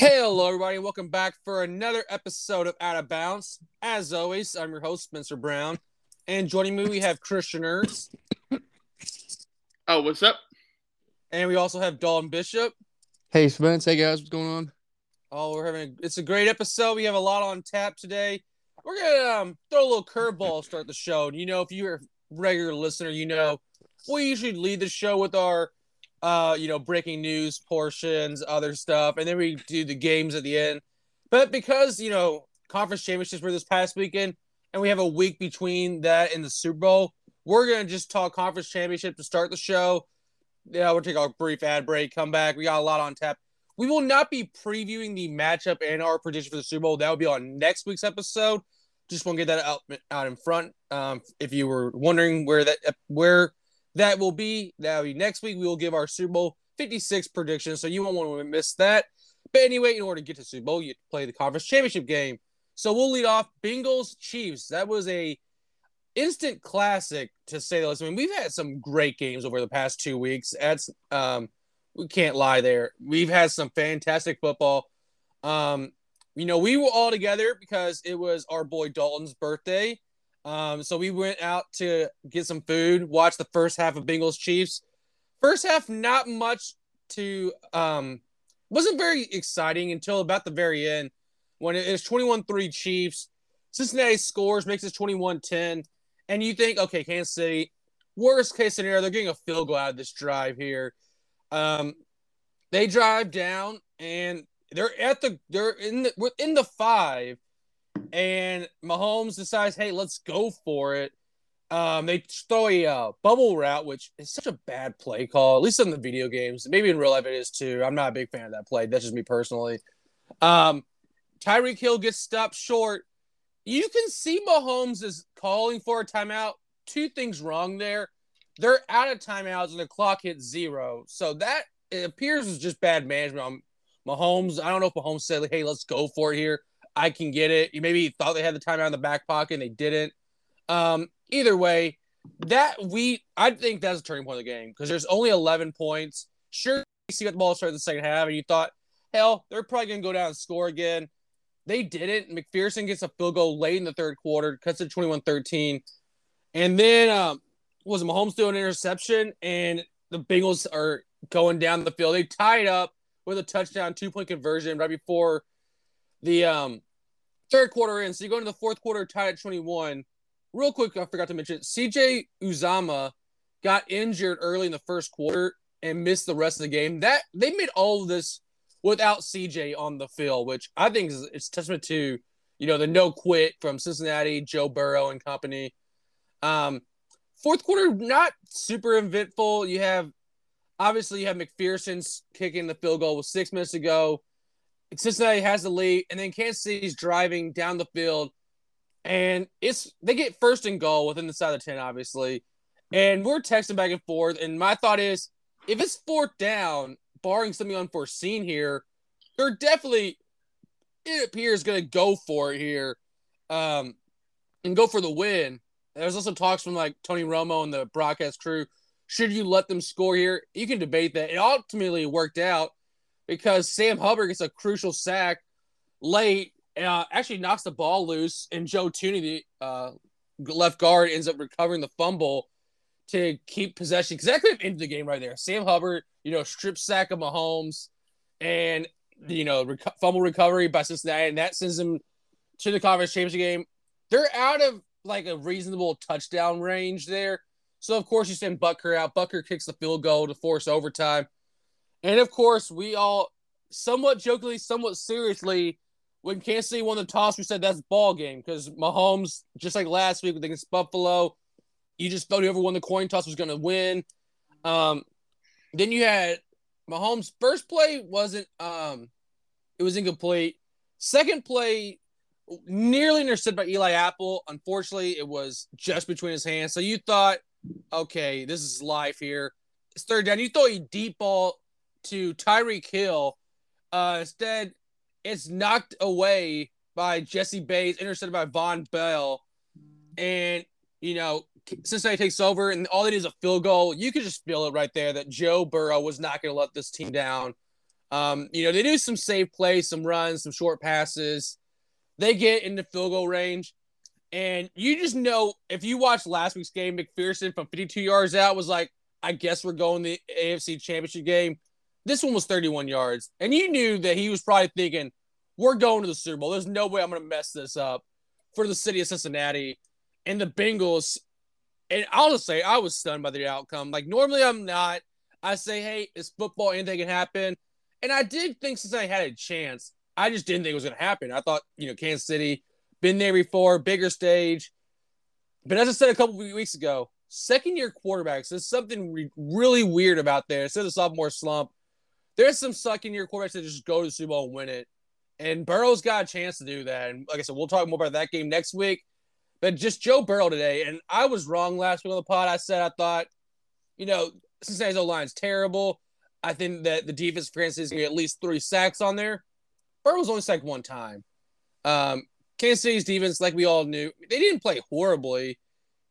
Hello, everybody. Welcome back for another episode of Out of Bounds. As always, I'm your host, Spencer Brown. And joining me, we have Christian Ertz. Oh, what's up? And we also have Dalton Bishop. Hey Spence, hey guys, what's going on? Oh, we're having a, it's a great episode. We have a lot on tap today. We're gonna um, throw a little curveball to start the show. You know, if you're a regular listener, you know we usually lead the show with our uh, you know, breaking news portions, other stuff, and then we do the games at the end. But because, you know, conference championships were this past weekend, and we have a week between that and the Super Bowl, we're gonna just talk conference championship to start the show. Yeah, we'll take a brief ad break, come back. We got a lot on tap. We will not be previewing the matchup and our prediction for the Super Bowl. That will be on next week's episode. Just want to get that out, out in front. Um, if you were wondering where that where that will be be next week. We will give our Super Bowl 56 predictions, so you won't want to miss that. But anyway, in order to get to Super Bowl, you play the conference championship game. So we'll lead off Bengals Chiefs. That was a instant classic to say the least. I mean, we've had some great games over the past two weeks. That's um, we can't lie there. We've had some fantastic football. Um, you know, we were all together because it was our boy Dalton's birthday. Um, so we went out to get some food, watch the first half of Bengals Chiefs. First half, not much to um wasn't very exciting until about the very end when it is 21-3 Chiefs. Cincinnati scores, makes it 21-10. And you think, okay, Kansas City, worst case scenario, they're getting a field goal out of this drive here. Um, they drive down and they're at the they're in the within the five and Mahomes decides, hey, let's go for it. Um, they throw a uh, bubble route, which is such a bad play call, at least in the video games. Maybe in real life it is too. I'm not a big fan of that play. That's just me personally. Um, Tyreek Hill gets stopped short. You can see Mahomes is calling for a timeout. Two things wrong there. They're out of timeouts and the clock hits zero. So that appears is just bad management on Mahomes. I don't know if Mahomes said, hey, let's go for it here. I can get it. You maybe thought they had the timeout in the back pocket and they didn't. Um, either way, that we I think that's a turning point of the game because there's only 11 points. Sure, you see what the ball started the second half, and you thought, hell, they're probably gonna go down and score again. They didn't. McPherson gets a field goal late in the third quarter, cuts it 21-13. And then um, was Mahomes doing an interception, and the Bengals are going down the field. They tied up with a touchdown, two point conversion right before the um third quarter in. So you go into the fourth quarter tied at 21. Real quick, I forgot to mention CJ Uzomah got injured early in the first quarter and missed the rest of the game. That they made all of this without CJ on the field, which I think is it's testament to you know the no quit from Cincinnati, Joe Burrow and company. Um, fourth quarter not super eventful. You have obviously you have McPherson's kicking the field goal with six minutes to go. Cincinnati has the lead, and then Kansas City's driving down the field, and it's they get first and goal within the side of the ten, obviously. And we're texting back and forth, and my thought is, if it's fourth down, barring something unforeseen here, they're definitely it appears going to go for it here, um, and go for the win. There's also talks from like Tony Romo and the broadcast crew. Should you let them score here? You can debate that. It ultimately worked out because Sam Hubbard gets a crucial sack late, uh, actually knocks the ball loose, and Joe Thuney, the uh, left guard, ends up recovering the fumble to keep possession because that could have ended the game right there. Sam Hubbard, you know, strip sack of Mahomes, and you know, fumble recovery by Cincinnati, and that sends them to the conference championship game. They're out of like a reasonable touchdown range there. So of course you send Butker out. Butker kicks the field goal to force overtime. And of course, we all somewhat jokingly, somewhat seriously, when Kansas City won the toss, we said that's ball game because Mahomes, just like last week against Buffalo, you just felt whoever won the coin toss was going to win. Um, then you had Mahomes' first play wasn't um, it was incomplete. Second play nearly intercepted by Eli Apple. Unfortunately, it was just between his hands. So you thought, okay, this is life here. It's third down. You thought a deep ball to Tyreek Hill. Uh, instead, it's knocked away by Jessie Bates, intercepted by Vonn Bell. And, you know, Cincinnati takes over, and all they need is a field goal. You could just feel it right there that Joe Burrow was not going to let this team down. Um, you know, they do some safe plays, some runs, some short passes. They get into field goal range. And you just know if you watched last week's game, McPherson from 52 yards out was like, I guess we're going the AFC championship game. This one was 31 yards. And you knew that he was probably thinking, we're going to the Super Bowl. There's no way I'm going to mess this up for the city of Cincinnati. And the Bengals, and I'll just say, I was stunned by the outcome. Like, normally I'm not. I say, hey, it's football, anything can happen. And I did think Cincinnati had a chance. I just didn't think it was going to happen. I thought, you know, Kansas City, been there before, bigger stage. But as I said a couple weeks ago, second year quarterbacks, there's something re- really weird about there. Instead of the sophomore slump, there's some second year quarterbacks that just go to the Super Bowl and win it. And Burrow's got a chance to do that. And like I said, we'll talk more about that game next week. But just Joe Burrow today, and I was wrong last week on the pod. I said I thought, you know, Cincinnati's O line's terrible. I think that the defense for Kansas to get at least three sacks on there. Burrow's only sacked one time. Um, Kansas City's defense, like we all knew, they didn't play horribly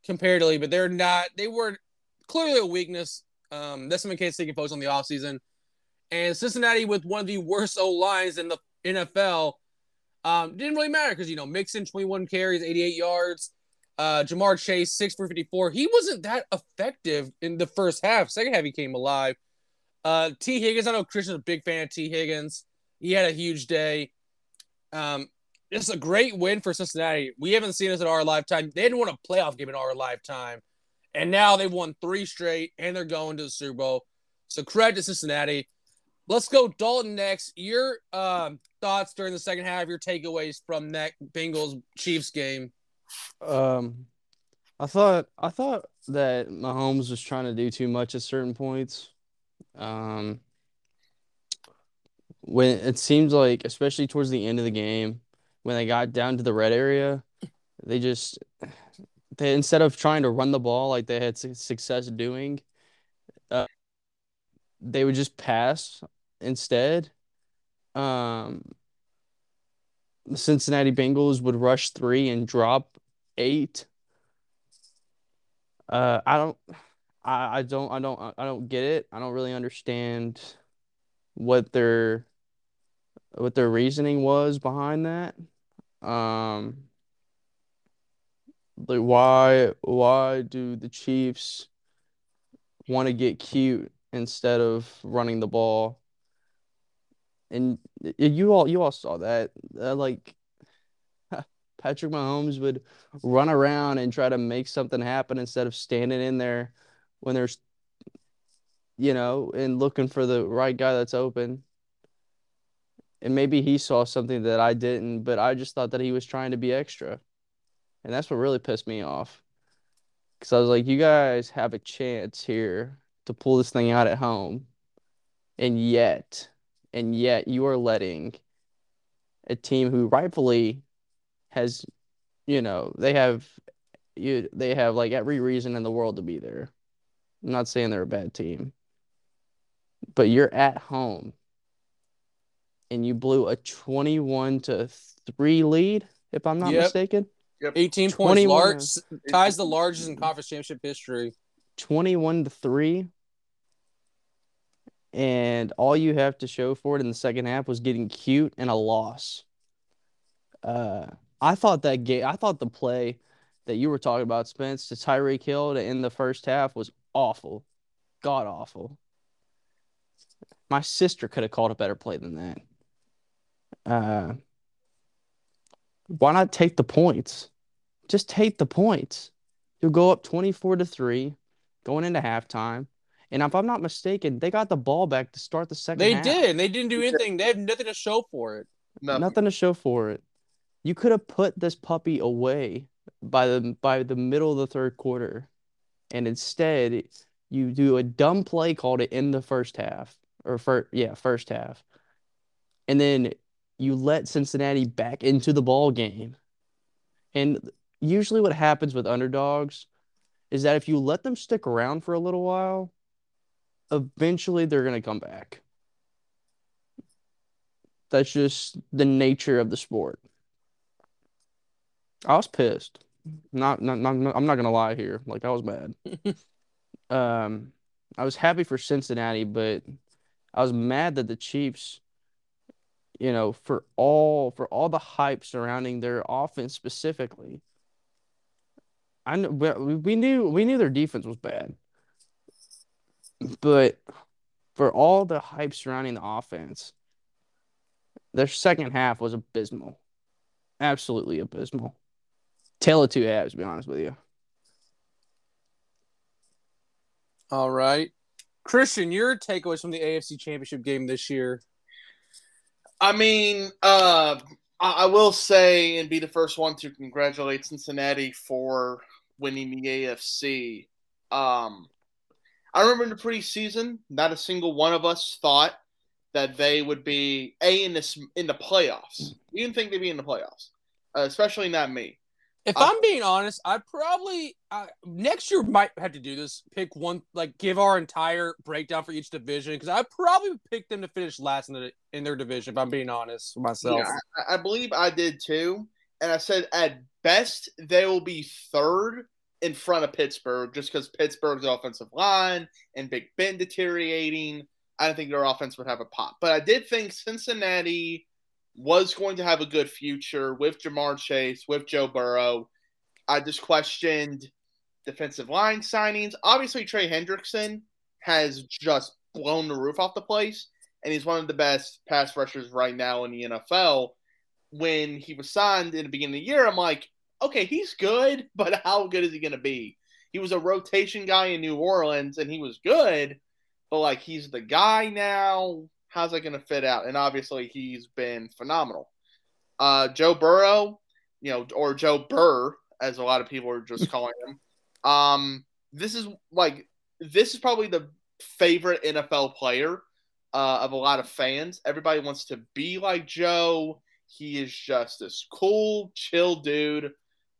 comparatively, but they're not. They were clearly a weakness. Um, that's something Kansas City can focus on the offseason. And Cincinnati, with one of the worst O lines in the NFL, um, didn't really matter because you know Mixon 21 carries, 88 yards. Uh, Ja'Marr Chase six for 54. He wasn't that effective in the first half. Second half, he came alive. Uh, Tee Higgins, I know Christian's a big fan of Tee Higgins. He had a huge day. Um, it's a great win for Cincinnati. We haven't seen this in our lifetime. They didn't win a playoff game in our lifetime. And now they've won three straight and they're going to the Super Bowl. So credit to Cincinnati. Let's go Dalton next. Your um, thoughts during the second half, your takeaways from that Bengals Chiefs game. Um, I thought I thought that Mahomes was trying to do too much at certain points. Um, when it seems like, especially towards the end of the game, when they got down to the red area, they just they instead of trying to run the ball like they had success doing, uh, they would just pass instead. Um, the Cincinnati Bengals would rush three and drop eight. Uh, I don't, I, I don't, I don't, I don't get it. I don't really understand what their what their reasoning was behind that. Um, like why why do the Chiefs want to get cute instead of running the ball? And you all you all saw that uh, like Patrick Mahomes would run around and try to make something happen instead of standing in there when there's you know and looking for the right guy that's open and maybe he saw something that I didn't, but I just thought that he was trying to be extra. And that's what really pissed me off. Because I was like, you guys have a chance here to pull this thing out at home. And yet, and yet you are letting a team who rightfully has, you know, they have you they have like every reason in the world to be there. I'm not saying they're a bad team. But you're at home and you blew a 21 to 3 lead, if I'm not yep. mistaken. Yep. 18 points large, ties the largest in conference championship history. 21 to 3. And all you have to show for it in the second half was getting cute and a loss. Uh, I thought that game, I thought the play that you were talking about, Spence, to Tyreek Hill to end the first half was awful. God awful. My sister could have called a better play than that. Uh, why not take the points? Just take the points. You'll go up 24 to 3 going into halftime. And if I'm not mistaken, they got the ball back to start the second They half. did. They didn't do anything. They have nothing to show for it. Nothing, nothing to show for it. You could have put this puppy away by the by the middle of the third quarter. And instead, you do a dumb play called it in the first half. Or first yeah, first half. And then you let Cincinnati back into the ball game. And usually what happens with underdogs is that if you let them stick around for a little while, eventually they're going to come back. That's just the nature of the sport. I was pissed. Not, not, not I'm not gonna lie here. Like I was mad. um, I was happy for Cincinnati, but I was mad that the Chiefs, you know, for all for all the hype surrounding their offense specifically. I know we knew we knew their defense was bad, but for all the hype surrounding the offense, their second half was abysmal, absolutely abysmal. Tale of two halves, to be honest with you. All right. Christian, your takeaways from the AFC Championship game this year. I mean, uh, I, I will say and be the first one to congratulate Cincinnati for winning the AFC. Um, I remember in the preseason, not a single one of us thought that they would be a in this in the playoffs. We didn't think they'd be in the playoffs, uh, especially not me. If Uh, I'm being honest, I probably uh, next year might have to do this. Pick one, like give our entire breakdown for each division because I probably would pick them to finish last in, the, in their division. If I'm being honest with myself, Yeah, I, I believe I did too, and I said at best they will be third in front of Pittsburgh just because Pittsburgh's offensive line and Big Ben deteriorating. I don't think their offense would have a pop, but I did think Cincinnati was going to have a good future with Ja'Marr Chase, with Joe Burrow. I just questioned defensive line signings. Obviously, Trey Hendrickson has just blown the roof off the place, and he's one of the best pass rushers right now in the NFL. When he was signed in the beginning of the year, I'm like, okay, he's good, but how good is he going to be? He was a rotation guy in New Orleans, and he was good, but like he's the guy now. How's that going to fit out? And obviously, he's been phenomenal. Uh, Joe Burrow, you know, or Joe Burr, as a lot of people are just calling him. Um, this is like this is probably the favorite NFL player uh, of a lot of fans. Everybody wants to be like Joe. He is just this cool, chill dude.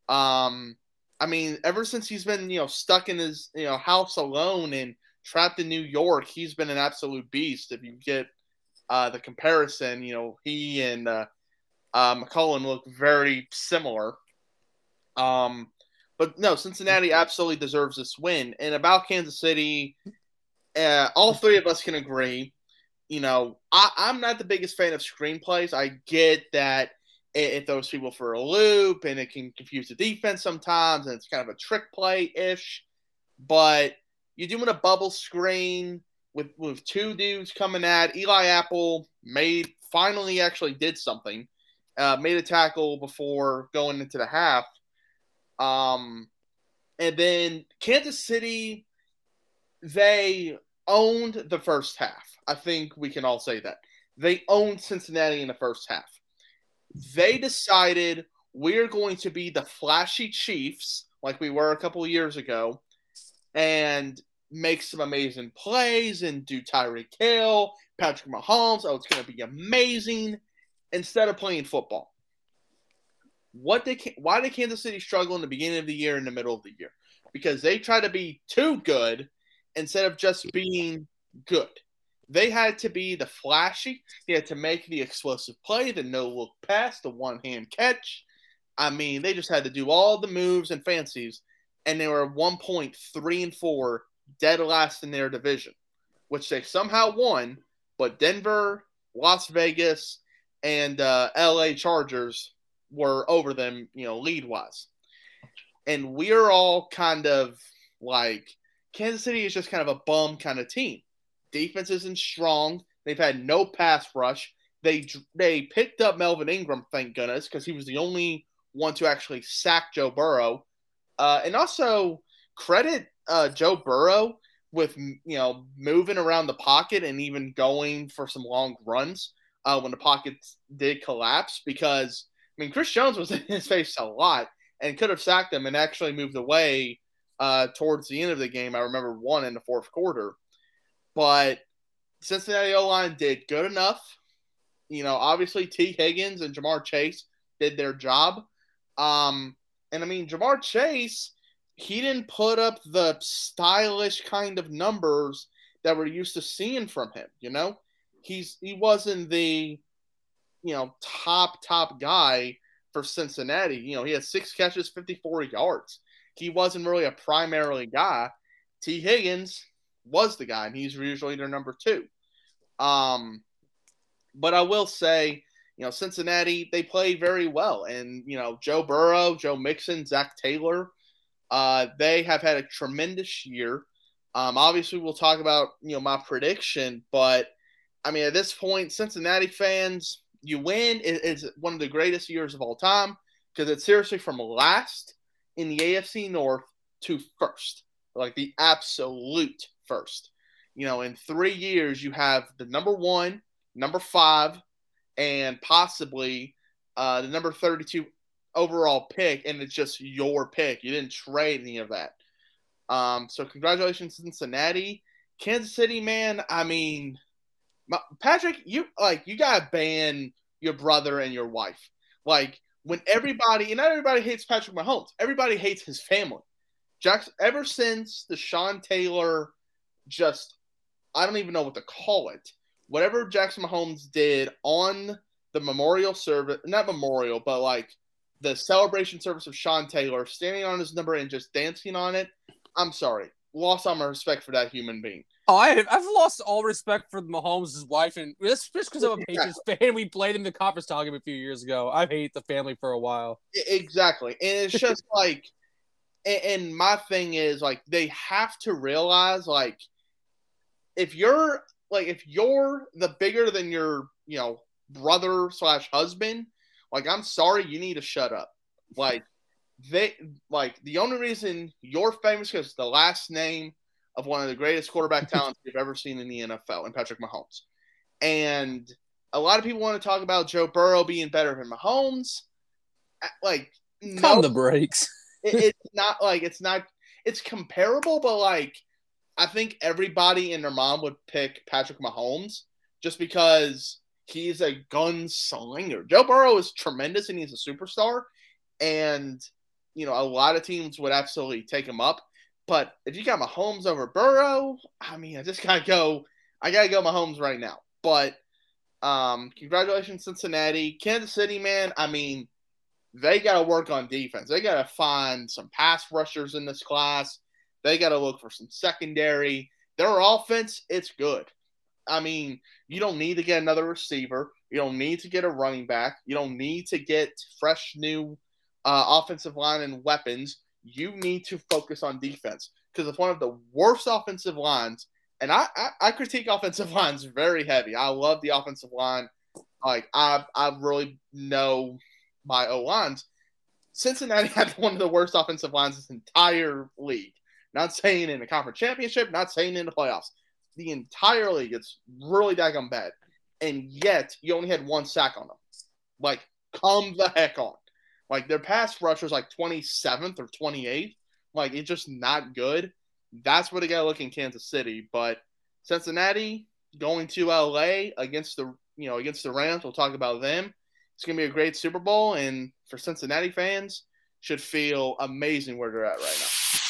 Um, I mean, ever since he's been you know stuck in his you know house alone and trapped in New York, he's been an absolute beast. If you get uh, the comparison, you know, he and uh, uh, McCollum look very similar. Um, but no, Cincinnati absolutely deserves this win. And about Kansas City, uh, all three of us can agree. You know, I, I'm not the biggest fan of screenplays. I get that it, it throws people for a loop and it can confuse the defense sometimes, and it's kind of a trick play ish. But you're doing a bubble screen with with two dudes coming at Eli Apple made finally actually did something, uh, made a tackle before going into the half. Um, and then Kansas City, they owned the first half. I think we can all say that. They owned Cincinnati in the first half. They decided we're going to be the flashy Chiefs, like we were a couple years ago, and make some amazing plays and do Tyreek Hill, Patrick Mahomes. Oh, it's going to be amazing instead of playing football. What they why did Kansas City struggle in the beginning of the year and the middle of the year? Because they try to be too good instead of just being good. They had to be the flashy. They had to make the explosive play, the no look pass, the one hand catch. I mean, they just had to do all the moves and fancies, and they were one point three and four, dead last in their division, which they somehow won. But Denver, Las Vegas, and uh, L.A. Chargers were over them, you know, lead wise. And we're all kind of like Kansas City is just kind of a bum kind of team. Defense isn't strong. They've had no pass rush. They they picked up Melvin Ingram, thank goodness, because he was the only one to actually sack Joe Burrow. Uh, and also credit uh, Joe Burrow with you know moving around the pocket and even going for some long runs uh, when the pocket did collapse. Because I mean, Chris Jones was in his face a lot and could have sacked him and actually moved away uh, towards the end of the game. I remember one in the fourth quarter, but Cincinnati O line did good enough. You know, obviously Tee Higgins and Ja'Marr Chase did their job. Um, and I mean, Ja'Marr Chase, he didn't put up the stylish kind of numbers that we're used to seeing from him. You know, he's he wasn't the you know top top guy for Cincinnati. You know, he had six catches, fifty four yards. He wasn't really a primarily guy. Tee Higgins was the guy, and he's usually their number two. Um, but I will say, you know, Cincinnati they play very well, and you know, Joe Burrow, Joe Mixon, Zac Taylor, uh, they have had a tremendous year. Um, obviously, we'll talk about you know my prediction, but I mean, at this point, Cincinnati fans, you win. It is one of the greatest years of all time because it's seriously from last in the AFC North to first, like the absolute first. You know, in three years, you have the number one, number five, and possibly uh, the number 32 overall pick, and it's just your pick. You didn't trade any of that. Um, so congratulations, Cincinnati. Kansas City, man. I mean, my, Patrick, you like you gotta ban your brother and your wife. Like when everybody, and not everybody hates Patrick Mahomes. Everybody hates his family. Jackson, ever since the Sean Taylor, just I don't even know what to call it. Whatever Jackson Mahomes did on the memorial service, not memorial, but like the celebration service of Sean Taylor, standing on his number and just dancing on it. I'm sorry, lost all my respect for that human being. Oh, I have, I've lost all respect for Mahomes' wife, and that's just because I'm a Patriots fan. We played him the conference talk a few years ago. I've hated the family for a while. Exactly, and it's just like, and my thing is like they have to realize like, if you're like if you're the bigger than your you know brother slash husband, like I'm sorry, you need to shut up. Like they like the only reason you're famous because the last name of one of the greatest quarterback talents you've ever seen in the NFL, and Patrick Mahomes. And a lot of people want to talk about Joe Burrow being better than Mahomes. Like, come no, the brakes. it, it's not like it's not. It's comparable, but like, I think everybody and their mom would pick Patrick Mahomes just because he's a gunslinger. Joe Burrow is tremendous and he's a superstar, and you know a lot of teams would absolutely take him up. But if you got Mahomes over Burrow, I mean, I just gotta go. I gotta go Mahomes right now. But um, congratulations, Cincinnati, Kansas City, man. I mean, they gotta work on defense. They gotta find some pass rushers in this class. They gotta look for some secondary. Their offense, it's good. I mean, you don't need to get another receiver. You don't need to get a running back. You don't need to get fresh new uh, offensive line and weapons you need to focus on defense because it's one of the worst offensive lines. And I, I, I, critique offensive lines very heavy. I love the offensive line. Like I I really know my O lines. Cincinnati had one of the worst offensive lines this entire league. Not saying in the conference championship, not saying in the playoffs. The entire league, it's really daggum bad. And yet you only had one sack on them. Like, come the heck on. Like their pass rush was like 27th or 28th. Like it's just not good. That's what they got to look in Kansas City. But Cincinnati going to LA against the you know against the Rams. We'll talk about them. It's gonna be a great Super Bowl, and for Cincinnati fans, should feel amazing where they're at right now.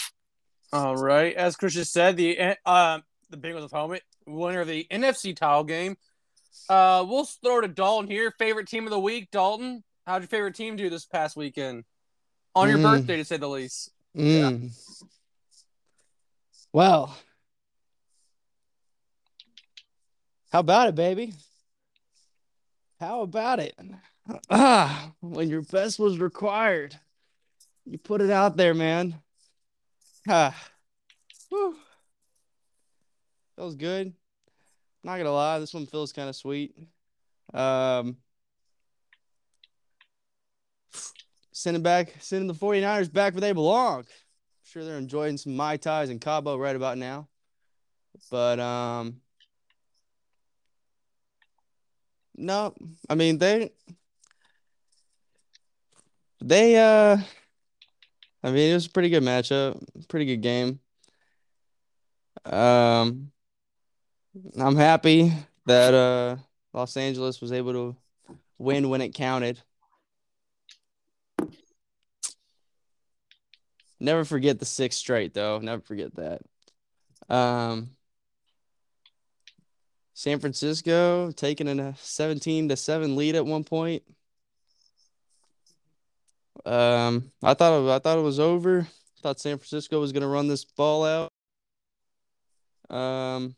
All right, as Christian said, the uh, the Bengals opponent, winner of the NFC title game. Uh, we'll throw it to Dalton here. Favorite team of the week, Dalton. How'd your favorite team do this past weekend? On your mm. birthday, to say the least. Mm. Yeah. Well, how about it, baby? How about it? Ah, when your best was required, you put it out there, man. Ah, whew. feels good. Not gonna lie, this one feels kind of sweet. Um, sending back, sending the 49ers back where they belong. I'm sure they're enjoying some Mai Tais in Cabo right about now. But um no, I mean they they uh I mean it was a pretty good matchup, pretty good game. Um I'm happy that uh Los Angeles was able to win when it counted. Never forget the six straight though. Never forget that. Um, San Francisco taking a 17 to 7 lead at one point. Um, I thought it, I thought it was over. Thought San Francisco was going to run this ball out. Um,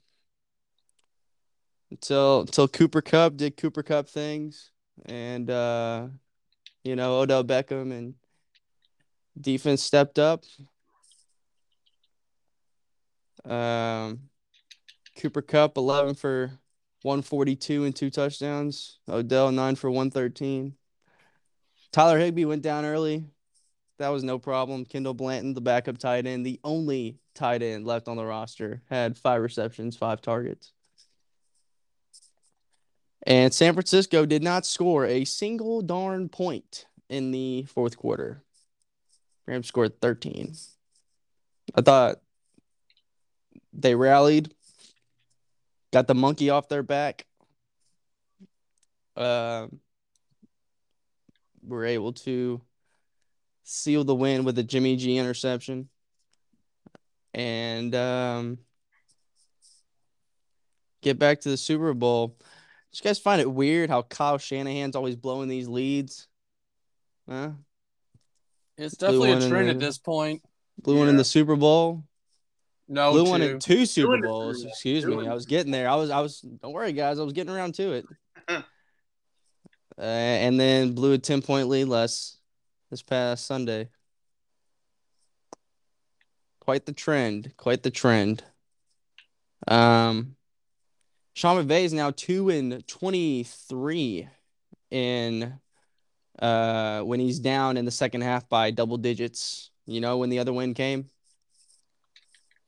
until until Cooper Kupp did Cooper Kupp things, and uh, you know Odell Beckham and defense stepped up. Um, Cooper Kupp eleven for one forty two and two touchdowns. Odell nine for one thirteen. Tyler Higbee went down early. That was no problem. Kendall Blanton, the backup tight end, the only tight end left on the roster, had five receptions, five targets. And San Francisco did not score a single darn point in the fourth quarter. Rams scored 13. I thought they rallied, got the monkey off their back. Uh, were able to seal the win with a Jimmy G interception. And um, get back to the Super Bowl. Did you guys find it weird how Kyle Shanahan's always blowing these leads? Huh? It's definitely a trend the- at this point. Blew one in the Super Bowl. No, Blew one two. in two Super Doing Bowls. through- Excuse doing me. I was getting there. I was. I was. Don't worry, guys. I was getting around to it. uh, and then blew a ten point lead less this past Sunday. Quite the trend. Quite the trend. Um, Sean McVay is now two and twenty three in uh when he's down in the second half by double digits. You know when the other win came.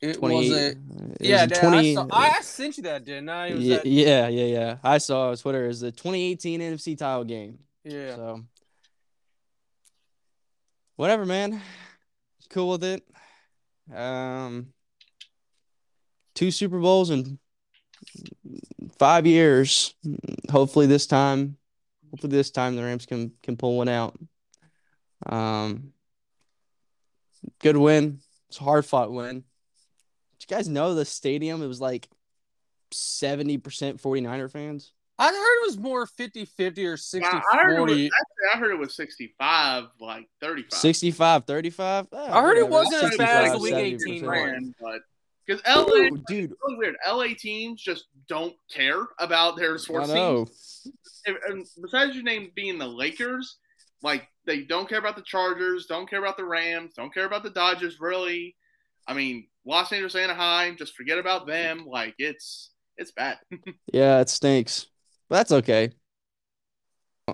It was a it yeah. was Dad, 20 I, saw, I sent you that, didn't I? Was yeah, that- yeah, yeah, yeah. I saw on Twitter is the 2018 NFC title game. yeah. So whatever, man. Cool with it. Um two Super Bowls in five years. Hopefully this time hopefully this time the Rams can can pull one out. Um good win. It's a hard fought win. Did you guys know the stadium it was like 70% 49er fans? I heard it was more 50-50 or 60 I I heard, it was, I heard it was 65, like 35. 65 35 I heard it wasn't as bad as the Week 18 70%. one. But because LA, Ooh, dude, it's really weird. LA teams just don't care about their I sports know. teams. And, and besides your name being the Lakers, like they don't care about the Chargers, don't care about the Rams, don't care about the Dodgers. Really, I mean, Los Angeles, Anaheim, just forget about them. Like it's it's bad. Yeah, it stinks. But that's okay.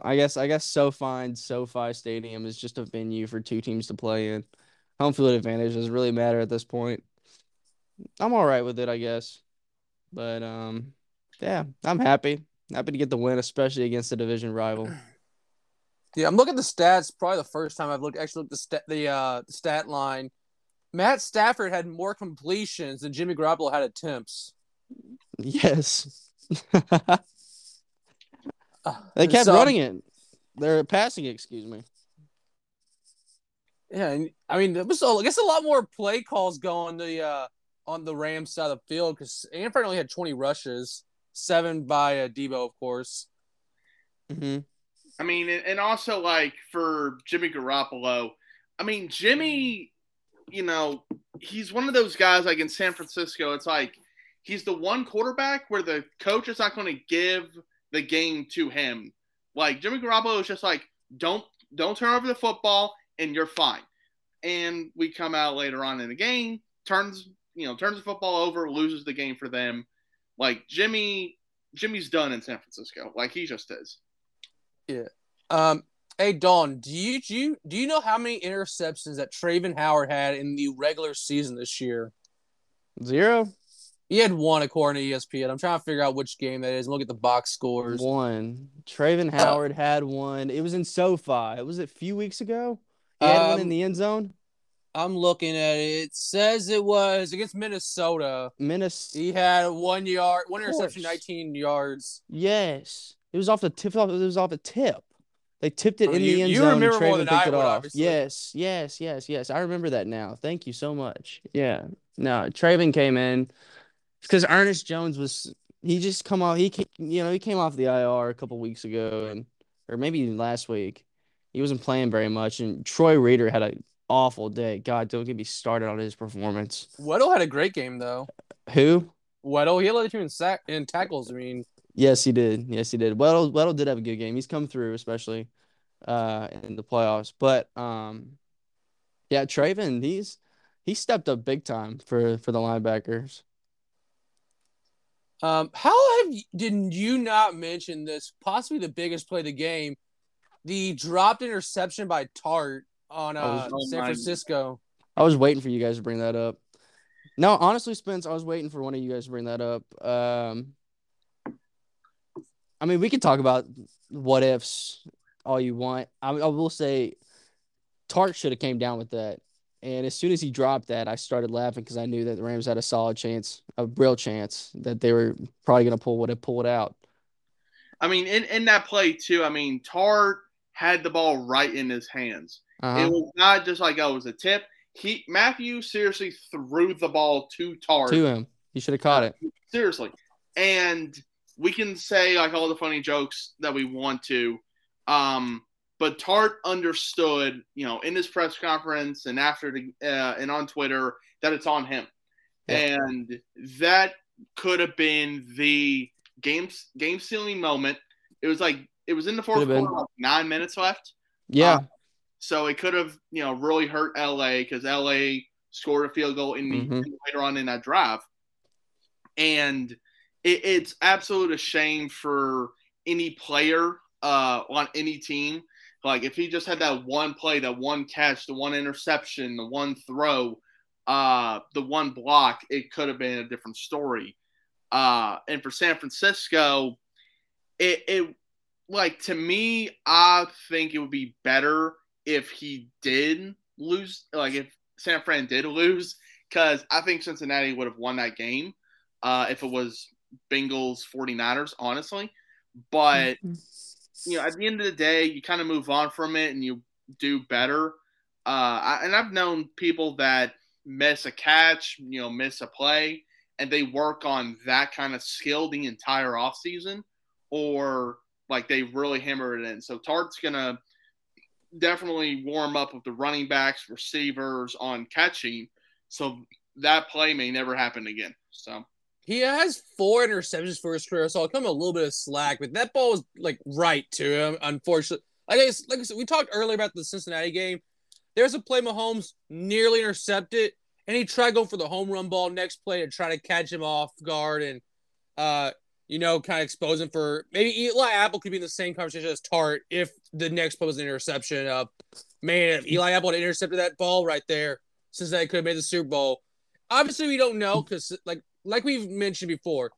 I guess I guess SoFi and SoFi Stadium is just a venue for two teams to play in. Home field advantage doesn't really matter at this point. I'm all right with it, I guess. But um yeah, I'm happy. Happy to get the win, especially against a division rival. Yeah, I'm looking at the stats. Probably the first time I've looked actually looked at the stat the uh the stat line. Matt Stafford had more completions than Jimmy Garoppolo had attempts. Yes. They kept so- running it. They're passing it, excuse me. Yeah, and I mean, there was I guess a lot more play calls going the uh on the Rams side of the field because Anford only had 20 rushes, seven by uh, Deebo, of course. Mm-hmm. I mean, and and also like for Jimmy Garoppolo, I mean, Jimmy, you know, he's one of those guys like in San Francisco. It's like he's the one quarterback where the coach is not going to give the game to him. Like Jimmy Garoppolo is just like, don't don't turn over the football and you're fine. And we come out later on in the game, turns you know turns the football over, loses the game for them. Like Jimmy, Jimmy's done in San Francisco. Like he just is. Yeah. Um, hey Don, do you do you do you know how many interceptions that Travin Howard had in the regular season this year? Zero? He had one according to ESPN. I'm trying to figure out which game that is. Look at the box scores. One. Travin Howard had one. It was in SoFi. It was it a few weeks ago? He had one in Um, the end zone. I'm looking at it. It says it was against Minnesota. Minnesota. He had one yard, one interception, 19 yards. Yes. It was off the tip. It was off a tip. They tipped it in you- the end you zone. and remember more than I it would, off. obviously. Yes, yes, yes, yes. I remember that now. Thank you so much. Yeah. No, Travin came in because Ernest Jones was. He just come off. He, ca- you know, he came off the IR a couple weeks ago, and or maybe even last week. He wasn't playing very much, and Troy Reeder had an awful day. God, don't get me started on his performance. Weddle had a great game though. Who? Weddle, he led the team in sack in tackles. I mean, Yes, he did. Yes, he did. Weddle Weddle did have a good game. He's come through, especially uh in the playoffs. But um yeah, Travin, he's he stepped up big time for for the linebackers. Um, how have did you not mention this? Possibly the biggest play of the game, the dropped interception by Tartt on uh, San Francisco. I was waiting for you guys to bring that up. No, honestly, Spence, I was waiting for one of you guys to bring that up. Um, I mean, we could talk about what ifs all you want. I, I will say, Tartt should have came down with that, and as soon as he dropped that, I started laughing because I knew that the Rams had a solid chance, a real chance that they were probably going to pull what pull pulled out. I mean, in, in that play too. I mean, Tartt had the ball right in his hands. Uh-huh. It was not just like oh, it was a tip. He Matthew seriously threw the ball to Tartt. to him, he should have caught it. Seriously. And we can say like all the funny jokes that we want to. Um, but Tartt understood, you know, in his press conference and after the uh, and on Twitter that it's on him. Yeah. And that could have been the game game sealing moment. It was like it was in the fourth quarter, like nine minutes left. Yeah, Uh, So it could have, you know, really hurt LA because LA scored a field goal in the Mhm. later on in that drive, and it, it's absolute a shame for any player uh, on any team. Like if he just had that one play, that one catch, the one interception, the one throw, uh, the one block, it could have been a different story. Uh, and for San Francisco, it, it like to me, I think it would be better if he did lose, like if San Fran did lose, because I think Cincinnati would have won that game uh, if it was Bengals 49ers, honestly. But, you know, at the end of the day, you kind of move on from it and you do better. Uh, I, and I've known people that miss a catch, you know, miss a play, and they work on that kind of skill the entire offseason, or like they really hammer it in. So Tartt's going to definitely warm up with the running backs, receivers on catching. So that play may never happen again. So He has four interceptions for his career, so I'll come a little bit of slack, but that ball was like right to him. Unfortunately, like I, like I said, we talked earlier about the Cincinnati game. There's a play Mahomes nearly intercepted, and he tried going for the home run ball next play to try to catch him off guard and, uh, you know, kind of expose him for maybe Eli Apple could be in the same conversation as Tartt if the next play was an interception. Uh, man, if Eli Apple had intercepted that ball right there, Cincinnati could have made the Super Bowl. Obviously, we don't know because like like we've mentioned before,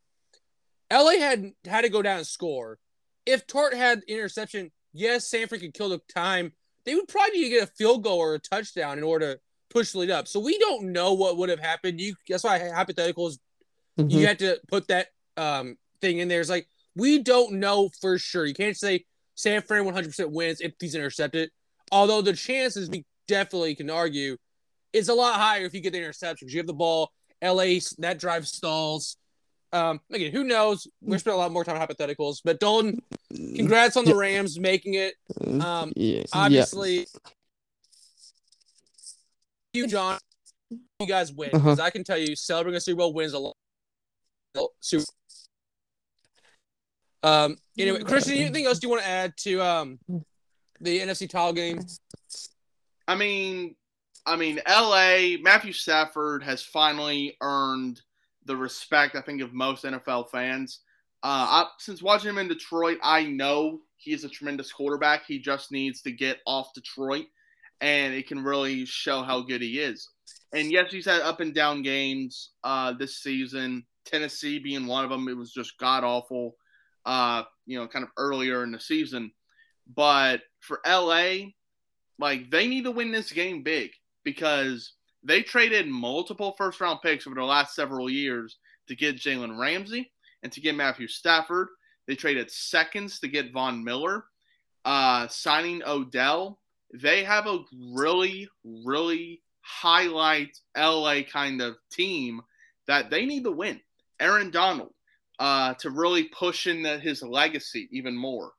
LA had had to go down and score. If Tartt had interception, yes, Sanford could kill the time. They would probably need to get a field goal or a touchdown in order to push the lead up. So we don't know what would have happened. You that's why hypotheticals Mhm. you have to put that um thing in there. It's like we don't know for sure. You can't say San Fran 100% wins if he's intercepted. Although the chances we definitely can argue it's a lot higher if you get the interception because you have the ball. LA that drive stalls. Um, again, who knows? We're spending a lot more time on hypotheticals, but Dalton, congrats on the Rams making it. Um, yeah, yeah. Obviously, you, John, you guys win Uh-huh. because I can tell you, celebrating a Super Bowl wins a lot. Super. Um. Anyway, Christian, anything else do you want to add to um the NFC title game? I mean, I mean, LA Matthew Stafford has finally earned the respect I think of most NFL fans. Uh, I, since watching him in Detroit, I know he's a tremendous quarterback. He just needs to get off Detroit, and it can really show how good he is. And yes, he's had up and down games uh, this season. Tennessee being one of them, it was just god awful. Uh, you know, kind of earlier in the season, but for LA, like they need to win this game big because they traded multiple first round picks over the last several years to get Jalen Ramsey and to get Matthew Stafford. They traded seconds to get Von Miller, uh, signing Odell. They have a really, really highlight LA kind of team that they need to win. Aaron Donald uh, to really push in the, his legacy even more.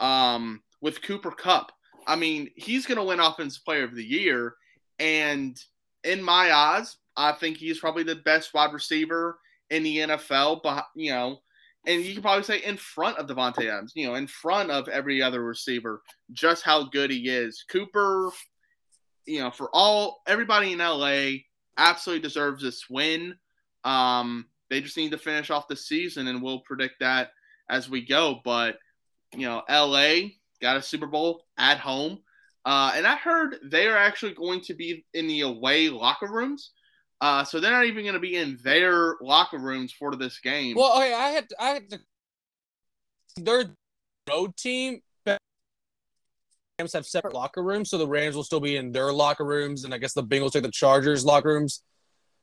Um, with Cooper Kupp, I mean, he's going to win Offensive Player of the Year. And in my eyes, I think he's probably the best wide receiver in the NFL. But, you know, and you can probably say in front of Davante Adams, you know, in front of every other receiver, just how good he is. Cooper, you know, for all everybody in LA absolutely deserves this win. Um, they just need to finish off the season, and we'll predict that as we go. But you know, LA got a Super Bowl at home, uh, and I heard they are actually going to be in the away locker rooms. Uh, so they're not even going to be in their locker rooms for this game. Well, okay, I had to, I had to. Their road team Rams have separate locker rooms, so the Rams will still be in their locker rooms, and I guess the Bengals take the Chargers locker rooms.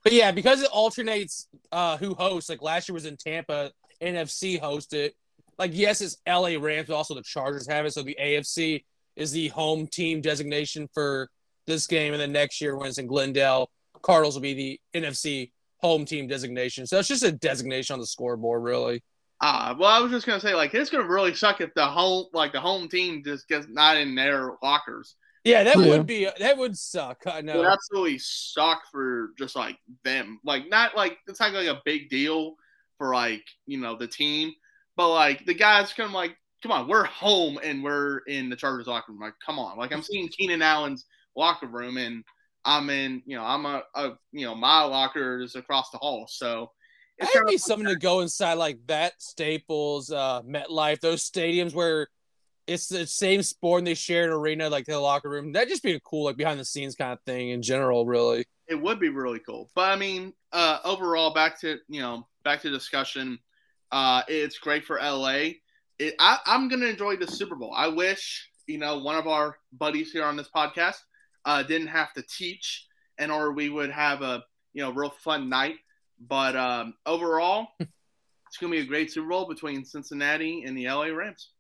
But yeah, because it alternates uh, who hosts. Like last year was in Tampa, NFC hosted. Like yes, it's LA Rams, but also the Chargers have it. So the AFC is the home team designation for this game, and then next year when it's in Glendale, Cardinals will be the NFC home team designation. So it's just a designation on the scoreboard, really. Ah, uh, well, I was just gonna say like it's gonna really suck if the home like the home team just gets not in their lockers. Yeah, that yeah. would be that would suck. I know. It would absolutely suck for just like them. Like not like it's not like a big deal for like you know the team, but like the guys come like, come on, we're home and we're in the Chargers locker room. Like, come on. Like I'm seeing Keenan Allen's locker room and I'm in, you know, I'm a, a you know, my locker is across the hall. So it's That'd be something to go inside like that Staples, uh, MetLife, those stadiums where it's the same sport and they share an arena like the locker room. That'd just be a cool like behind the scenes kind of thing in general, really. It would be really cool. But I mean, uh, overall, back to you know, back to discussion. Uh, it's great for LA. It, I, I'm gonna enjoy the Super Bowl. I wish you know one of our buddies here on this podcast uh, didn't have to teach, and or we would have a you know real fun night. But um, overall, it's going to be a great Super Bowl between Cincinnati and the LA Rams.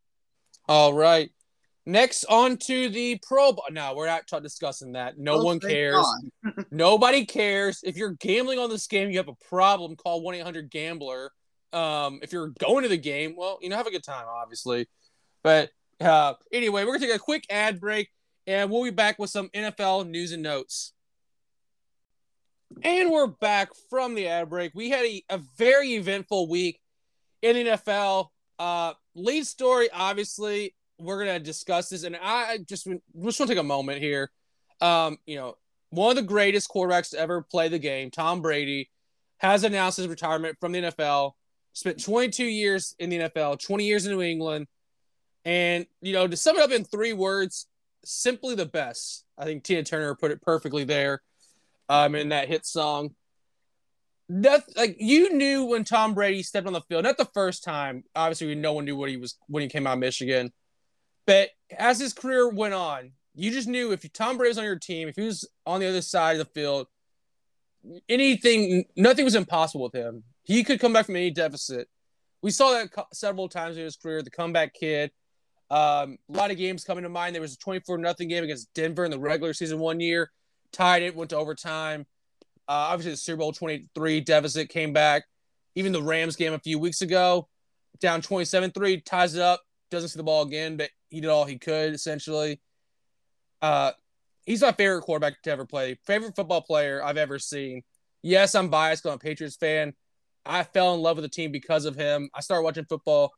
All right. Next, on to the Pro Bowl. No, we're not discussing that. No oh, one cares. Nobody cares. If you're gambling on this game, you have a problem. Call one eight hundred Gambler. Um, if you're going to the game, well, you know, have a good time, obviously. But uh, anyway, we're gonna take a quick ad break and we'll be back with some NFL news and notes. And we're back from the ad break. We had a, a very eventful week in the NFL. Uh, lead story, obviously, we're gonna discuss this, and I just just want to take a moment here. Um, you know, one of the greatest quarterbacks to ever play the game, Tom Brady, has announced his retirement from the NFL. Spent 22 years in the NFL, 20 years in New England, and you know, to sum it up in three words, simply the best. I think Tina Turner put it perfectly there um, in that hit song. That like you knew when Tom Brady stepped on the field, not the first time. Obviously, no one knew what he was when he came out of Michigan, but as his career went on, you just knew if Tom Brady was on your team, if he was on the other side of the field, anything, nothing was impossible with him. He could come back from any deficit. We saw that several times in his career. The comeback kid, um, a lot of games coming to mind. There was a 24 nothing game against Denver in the regular season one year, tied it, went to overtime. Uh, obviously, the Super Bowl 23 deficit came back. Even the Rams game a few weeks ago, down 27 3, ties it up, doesn't see the ball again, but he did all he could essentially. Uh, he's my favorite quarterback to ever play, favorite football player I've ever seen. Yes, I'm biased, I'm a Patriots fan. I fell in love with the team because of him. I started watching football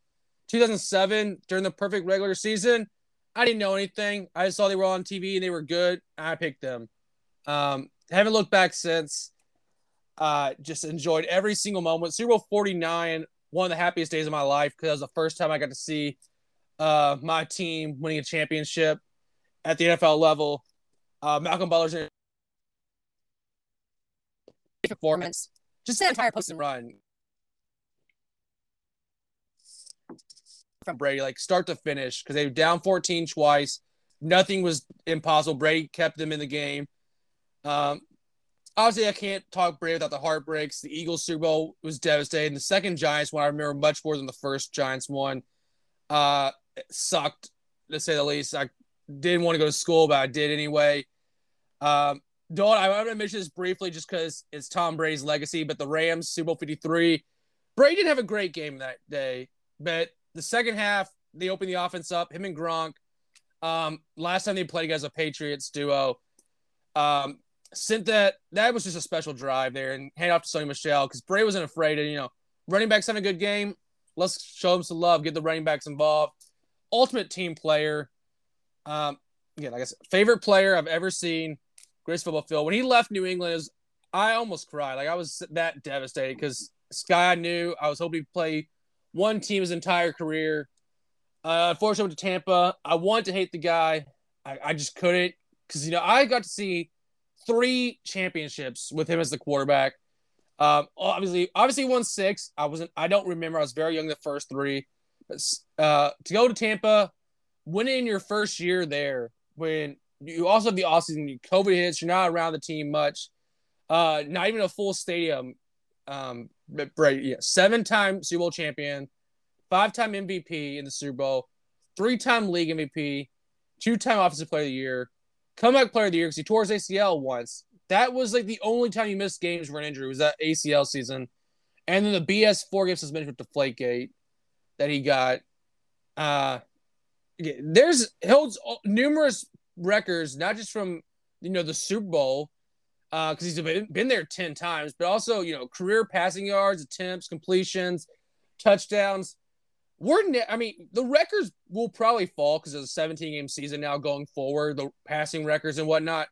2007 during the perfect regular season, I didn't know anything. I just saw they were on TV and they were good. I picked them. Um, haven't looked back since. Uh, just enjoyed every single moment. Super Bowl 49, one of the happiest days of my life because that was the first time I got to see uh, my team winning a championship at the NFL level. Uh, Malcolm Butler's performance, just the entire post and run. from Brady, like start to finish, because they were down 14 twice. Nothing was impossible. Brady kept them in the game. Um, obviously, I can't talk Brady without the heartbreaks. The Eagles Super Bowl was devastating. The second Giants one, I remember much more than the first Giants one. Uh, sucked, to say the least. I didn't want to go to school, but I did anyway. Um, don't I want to mention this briefly just because it's Tom Brady's legacy, but the Rams Super Bowl 53, Brady didn't have a great game that day, but the second half, they opened the offense up. Him and Gronk. Um, last time they played against a Patriots duo. Um, sent that that was just a special drive there and hand off to Sony Michel because Bray wasn't afraid of, you know, running backs having a good game. Let's show them some love. Get the running backs involved. Ultimate team player. Um, again, like I said, favorite player I've ever seen. Football field. When he left New England, is I almost cried. Like I was that devastated because Sky knew I was hoping to play one team his entire career. Uh, unfortunately, went to Tampa. I wanted to hate the guy. I, I just couldn't because you know I got to see three championships with him as the quarterback. Um, obviously, obviously won six. I wasn't. I don't remember. I was very young the first three. But uh, to go to Tampa, winning your first year there, when you also have the offseason, COVID hits, you're not around the team much. Uh, not even a full stadium. Um, right, yeah, seven-time Super Bowl champion, five-time MVP in the Super Bowl, three-time league MVP, two-time Offensive Player of the Year, comeback Player of the Year because he tore his ACL once. That was like the only time he missed games for an injury was that ACL season, and then the BS four game suspension with Deflategate that he got. Uh, there's holds numerous records, not just from you know the Super Bowl, because uh, he's been, been there ten times, but also you know career passing yards, attempts, completions, touchdowns. We're, ne- I mean, the records will probably fall because of a 17 game season now going forward, the passing records and whatnot.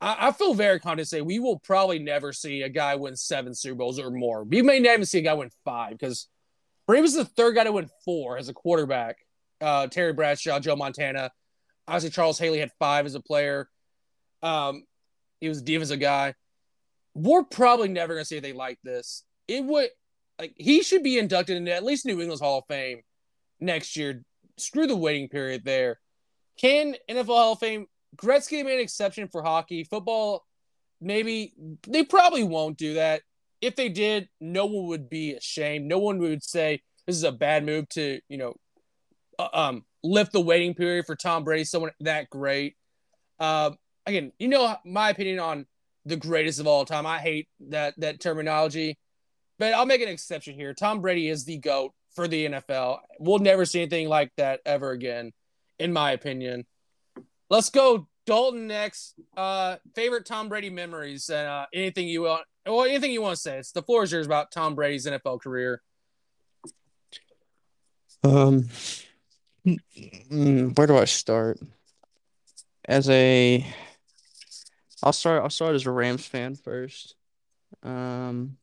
I, feel very confident to say we will probably never see a guy win seven Super Bowls or more. We may not even see a guy win five because Brady was the third guy to win four as a quarterback. Uh, Terry Bradshaw, Joe Montana. Obviously, Charles Haley had five as a player. Um, he was deep as a guy. We're probably never gonna see anything like this. It would like he should be inducted into at least New England's Hall of Fame next year. Screw the waiting period there. Can NFL Hall of Fame Gretzky made an exception for hockey. Football, maybe they probably won't do that. If they did, no one would be ashamed. No one would say this is a bad move to, you know, uh, um, lift the waiting period for Tom Brady, someone that great. Uh, again, you know my opinion on the greatest of all time. I hate that that terminology, but I'll make an exception here. Tom Brady is the goat for the NFL. We'll never see anything like that ever again, in my opinion. Let's go, Dalton. Next, uh, favorite Tom Brady memories and uh, anything you want, well, anything you want to say. It's the floor is yours about Tom Brady's NFL career. Um, where do I start? As a, I'll start. I'll start as a Rams fan first. Um,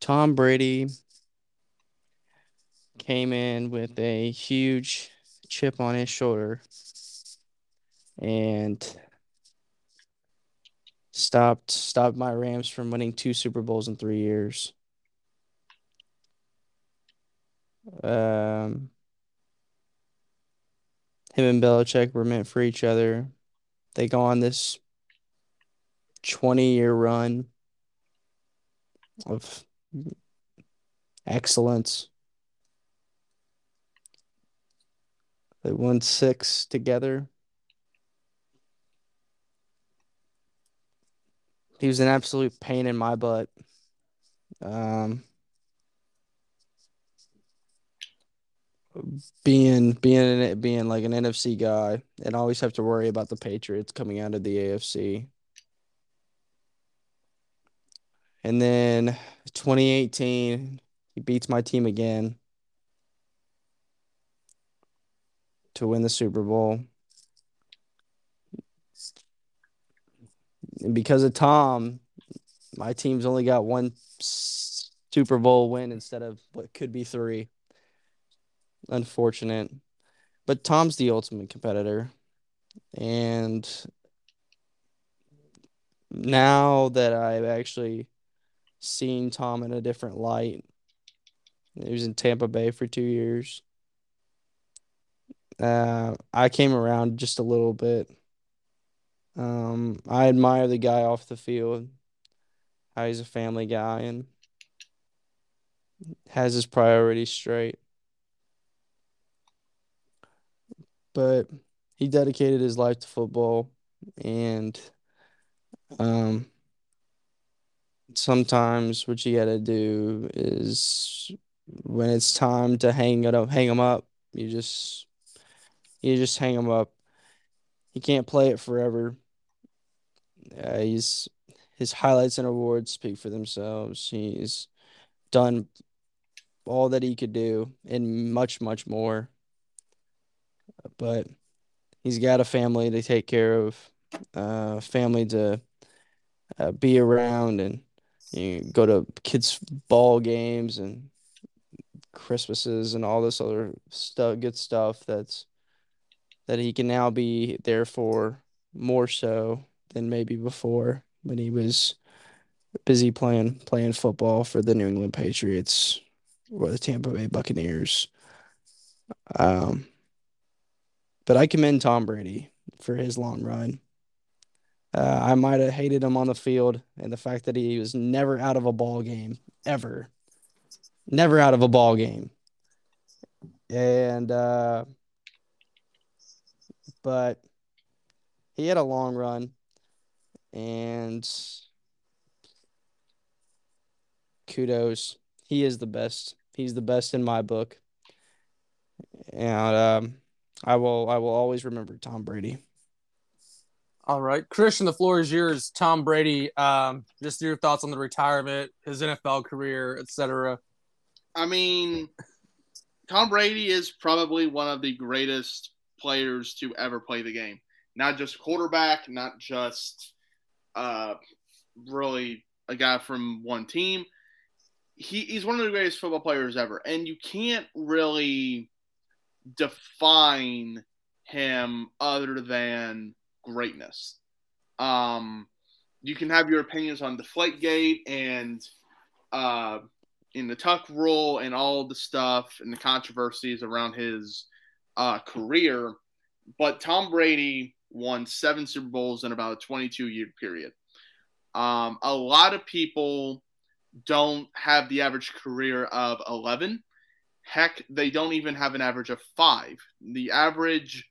Tom Brady came in with a huge chip on his shoulder and stopped stopped my Rams from winning two Super Bowls in three years. Um, him and Belichick were meant for each other. They go on this 20 year run of excellence. They won six together. He was an absolute pain in my butt. Um, being being being like an NFC guy and always have to worry about the Patriots coming out of the AFC. And then 2018, he beats my team again. to win the Super Bowl. And because of Tom, my team's only got one Super Bowl win instead of what could be three. Unfortunate. But Tom's the ultimate competitor. And now that I've actually seen Tom in a different light, he was in Tampa Bay for two years. Uh, I came around just a little bit. Um, I admire the guy off the field, how he's a family guy and has his priorities straight. But he dedicated his life to football and um sometimes what you got to do is when it's time to hang it up hang them up you just you just hang him up. He can't play it forever. Uh, he's his highlights and awards speak for themselves. He's done all that he could do and much, much more. But he's got a family to take care of, uh, family to uh, be around, and you go to kids' ball games and Christmases and all this other stuff, good stuff. That's that he can now be there for more so than maybe before when he was busy playing playing football for the New England Patriots or the Tampa Bay Buccaneers. Um, but I commend Tom Brady for his long run. Uh, I might have hated him on the field and the fact that he was never out of a ball game ever, never out of a ball game, and uh, but he had a long run, and kudos. He is the best. He's the best in my book. And um, I will I will always remember Tom Brady. All right, Christian, the floor is yours. Tom Brady, um, just your thoughts on the retirement, his NFL career, etc. I mean, Tom Brady is probably one of the greatest players to ever play the game. Not just quarterback, not just uh, really a guy from one team, he, he's one of the greatest football players ever, and you can't really define him other than greatness. Um, you can have your opinions on the Deflategate and uh, in the Tuck rule and all the stuff and the controversies around his uh, career, but Tom Brady won seven Super Bowls in about a 22 year period. Um, a lot of people don't have the average career of 11. Heck, they don't even have an average of five. The average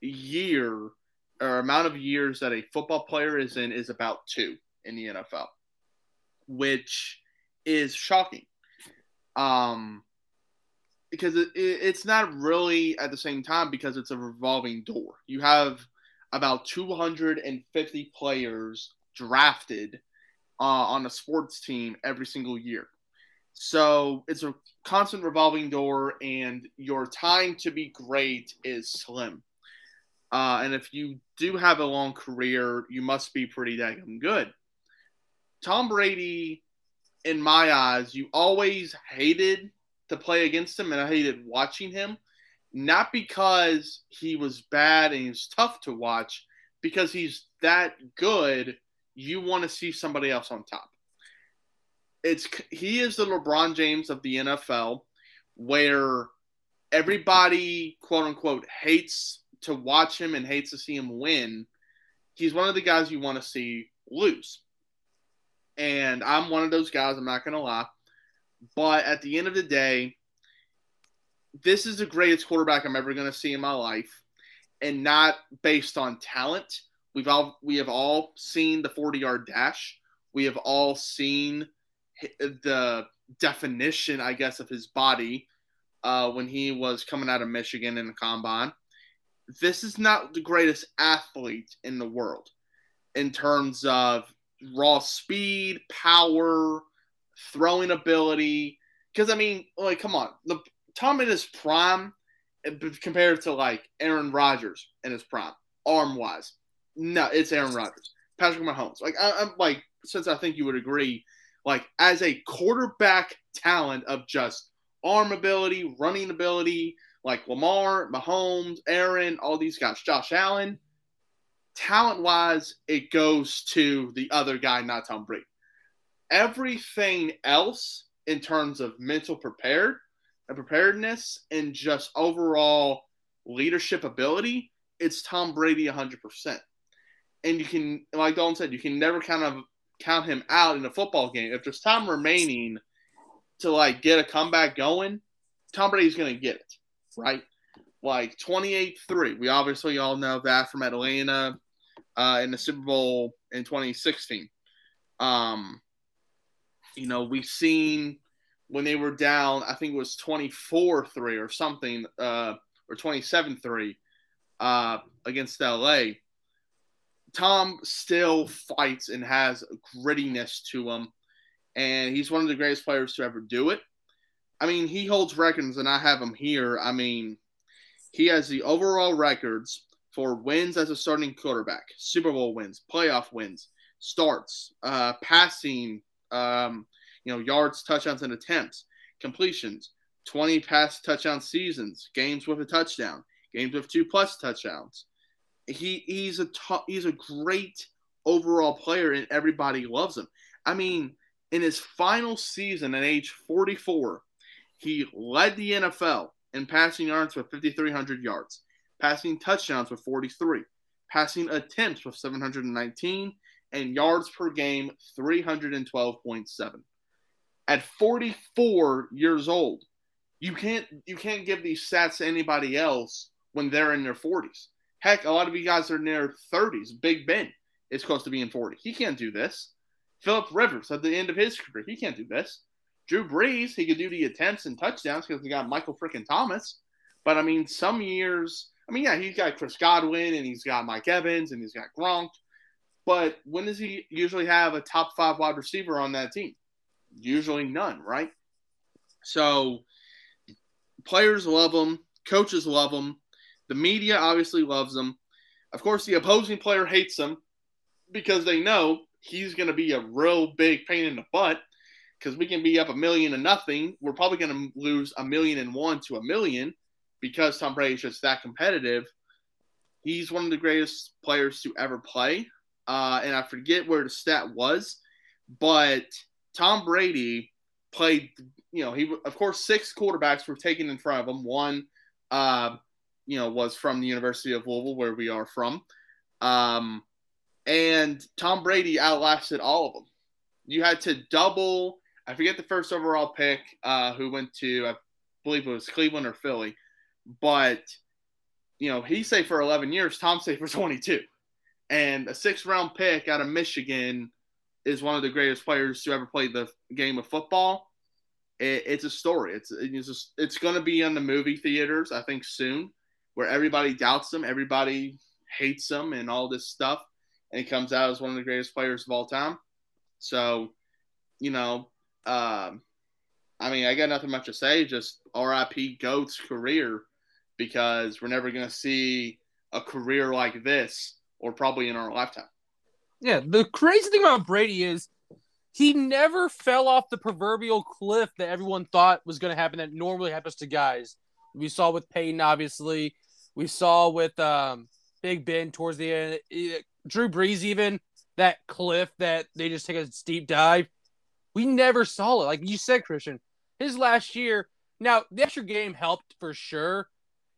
year or amount of years that a football player is in is about two in the NFL, which is shocking. Um, because it, it's not really at the same time because it's a revolving door. You have about 250 players drafted uh, on a sports team every single year. So it's a constant revolving door, and your time to be great is slim. Uh, and if you do have a long career, you must be pretty damn good. Tom Brady, in my eyes, you always hated to play against him, and I hated watching him. Not because he was bad and he was tough to watch, because he's that good you want to see somebody else on top. It's he is the LeBron James of the NFL, where everybody quote unquote hates to watch him and hates to see him win. He's one of the guys you want to see lose. And I'm one of those guys, I'm not to lie. But at the end of the day, this is the greatest quarterback I'm ever to see in my life. And not based on talent, We've all we have all seen the 40 yard dash. We have all seen the definition, I guess, of his body uh, when he was coming out of Michigan in the combine. This is not the greatest athlete in the world in terms of raw speed, power, throwing ability. Because I mean, like, come on, the Tom in his prime eh, compared to like Aaron Rodgers in his prime, arm wise, no, it's Aaron Rodgers, Patrick Mahomes. Like I, am like since I think you would agree, like as a quarterback talent of just arm ability, running ability, like Lamar, Mahomes, Aaron, all these guys, Josh Allen. Talent wise, it goes to the other guy, not Tom Brady. Everything else in terms of mental prepared and preparedness and just overall leadership ability, it's Tom Brady 100% and you can, like Dalton said, you can never kind of count him out in a football game. If there's time remaining to like get a comeback going, Tom Brady's going to get it, right? Like 28 3. We obviously all know that from Atlanta uh, in the Super Bowl in 2016. Um, you know, we've seen when they were down, I think it was 24 3 or something, uh, or 27 3 uh, against LA Tom still fights and has grittiness to him. and he's one of the greatest players to ever do it. I mean, he holds records, and I have him here. I mean, he has the overall records for wins as a starting quarterback, Super Bowl wins, playoff wins, starts, uh, passing, um, you know, yards, touchdowns, and attempts, completions, 20 pass touchdown seasons, games with a touchdown, games with two plus touchdowns. He he's a t- he's a great overall player, and everybody loves him. I mean, in his final season at age 44, he led the NFL in passing yards with 5,300 yards, passing touchdowns with 43, passing attempts with 719, and yards per game 312.7. At 44 years old, you can't you can't give these stats to anybody else when they're in their 40s. Heck, a lot of you guys are their 30s. Big Ben is close to being 40. He can't do this. Philip Rivers at the end of his career, he can't do this. Drew Brees, he could do the attempts and touchdowns because he got Michael freaking Thomas. But I mean, some years, I mean, yeah, he's got Chris Godwin and he's got Mike Evans and he's got Gronk. But when does he usually have a top five wide receiver on that team? Usually none, right? So players love him, coaches love him, the media obviously loves him. Of course, the opposing player hates him because they know he's going to be a real big pain in the butt because we can be up a million to nothing. We're probably going to lose a million and one to a million because Tom Brady's just that competitive. He's one of the greatest players to ever play. Uh, and I forget where the stat was, but Tom Brady played, you know, he, of course, six quarterbacks were taken in front of him. One, uh, you know, was from the University of Louisville, where we are from. Um, and Tom Brady outlasted all of them. You had to double. I forget the first overall pick, uh, who went to I believe it was Cleveland or Philly, but you know he stayed for 11 years. Tom stayed for 22, and a sixth round pick out of Michigan is one of the greatest players to ever play the game of football. It, it's a story. It's it's just, it's going to be in the movie theaters I think soon, where everybody doubts him, everybody hates him, and all this stuff and he comes out as one of the greatest players of all time. So, you know, um, I mean, I got nothing much to say. Just RIP Goat's career because we're never going to see a career like this, or probably in our lifetime. Yeah, the crazy thing about Brady is he never fell off the proverbial cliff that everyone thought was going to happen. That normally happens to guys. We saw with Peyton, obviously. We saw with um, Big Ben towards the end. Drew Brees, even that cliff that they just take a steep dive. We never saw it. Like you said, Christian, his last year. Now the extra game helped for sure.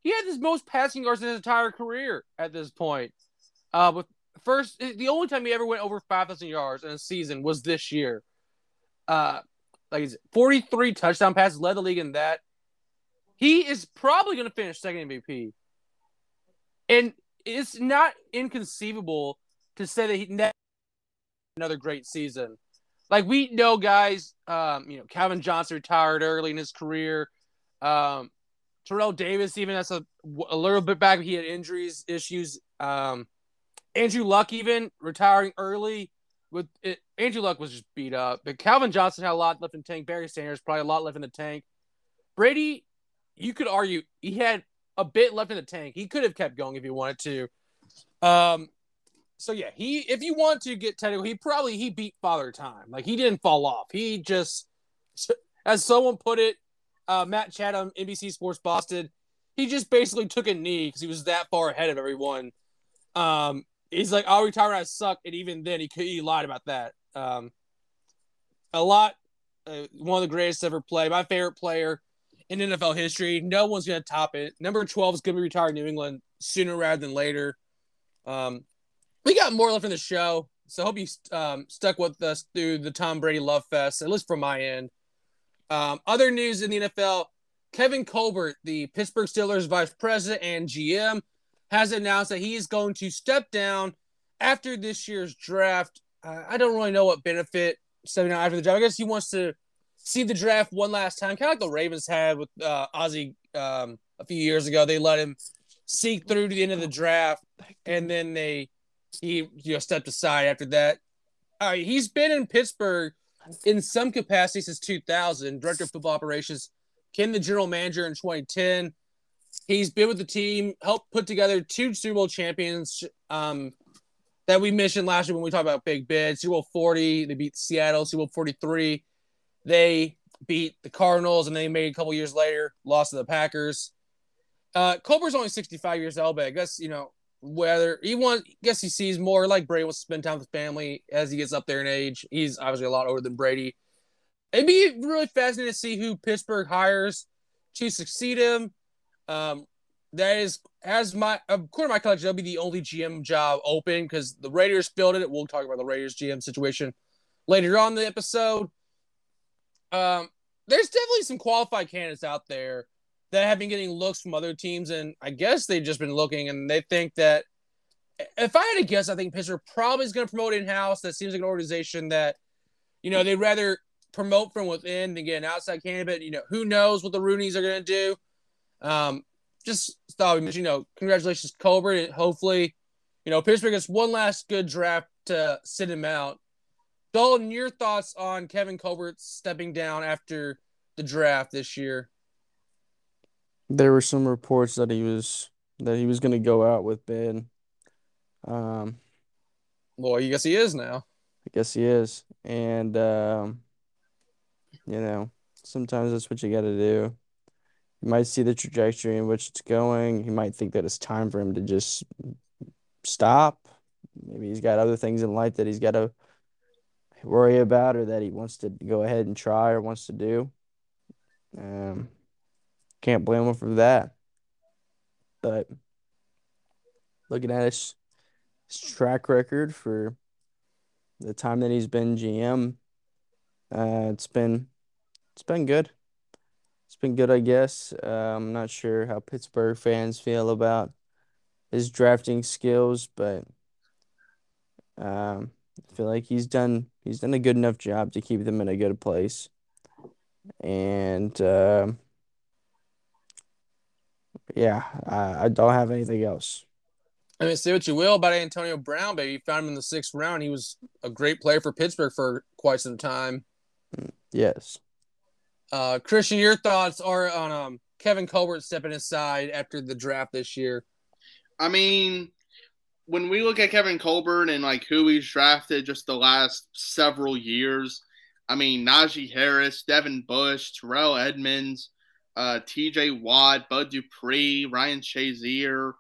He had his most passing yards in his entire career at this point. Uh, with first, the only time he ever went over five thousand yards in a season was this year. Uh, like forty three touchdown passes, led the league in that. He is probably going to finish second MVP. And it's not inconceivable to say that he never another great season. Like we know guys, um, you know, Calvin Johnson retired early in his career. Um, Terrell Davis, even that's a, a little bit back, he had injuries issues. Um, Andrew Luck, even retiring early. With it, Andrew Luck was just beat up, but Calvin Johnson had a lot left in the tank. Barry Sanders probably a lot left in the tank. Brady, you could argue he had a bit left in the tank. He could have kept going if he wanted to. Um, so yeah, he if you want to get technical, he probably he beat Father Time. Like he didn't fall off. He just, as someone put it, uh, Matt Chatham, NBC Sports Boston, he just basically took a knee because he was that far ahead of everyone. Um, he's like, "I'll retire when I suck," and even then, he he lied about that. Um, a lot, uh, one of the greatest ever play. My favorite player in NFL history. No one's going to top it. Number 12 is going to be retired in New England sooner rather than later. Um, we got more left in the show, so I hope you um, stuck with us through the Tom Brady Love Fest, at least from my end. Um, other news in the NFL Kevin Colbert, the Pittsburgh Steelers vice president and GM, has announced that he is going to step down after this year's draft. Uh, I don't really know what benefit stepping down after the draft. I guess he wants to see the draft one last time, kind of like the Ravens had with uh, Ozzie um, a few years ago. They let him seek through to the end of the draft, and then they he you know stepped aside after that. He's been in Pittsburgh in some capacity since 2000, director of football operations, became the general manager in 2010. He's been with the team, helped put together two Super Bowl champions um, that we mentioned last year when we talked about Big Ben. Super Bowl 40, they beat Seattle. Super Bowl 43, they beat the Cardinals, and they made a couple years later, lost to the Packers. Uh, Colbert's only 65 years old, but I guess, you know, whether he wants, guess he sees more like Brady wants to spend time with family as he gets up there in age. He's obviously a lot older than Brady. It'd be really fascinating to see who Pittsburgh hires to succeed him. Um, that is, as my according to my collection, that'll be the only GM job open because the Raiders filled it. We'll talk about the Raiders GM situation later on the episode. Um, there's definitely some qualified candidates out there that have been getting looks from other teams, and I guess they've just been looking and they think that if I had to guess, I think Pittsburgh probably is going to promote in house. That seems like an organization that, you know, they'd rather promote from within than get an outside candidate. You know, who knows what the Rooneys are going to do. Um, just thought, you know, congratulations, Colbert. Hopefully, you know, Pittsburgh gets one last good draft to sit him out. Dalton, your thoughts on Kevin Colbert stepping down after the draft this year? There were some reports that he was that he was going to go out with Ben. Um, well, I guess he is now. I guess he is, and um, you know, sometimes that's what you got to do. You might see the trajectory in which it's going. You might think that it's time for him to just stop. Maybe he's got other things in life that he's got to worry about or that he wants to go ahead and try or wants to do. Um, can't blame him for that. But looking at his, his track record for the time that he's been GM, uh, it's been it's been good. It's been good, I guess. Uh, I'm not sure how Pittsburgh fans feel about his drafting skills, but um, I feel like he's done he's done a good enough job to keep them in a good place. And uh, yeah, I, I don't have anything else. I mean, say what you will about Antonio Brown, but you found him in the sixth round. He was a great player for Pittsburgh for quite some time. Yes. Uh, Christian, your thoughts are on um, Kevin Colbert stepping aside after the draft this year. I mean, when we look at Kevin Colbert and like who he's drafted just the last several years, I mean Najee Harris, Devin Bush, Terrell Edmunds, uh, T.J. Watt, Bud Dupree, Ryan Shazier,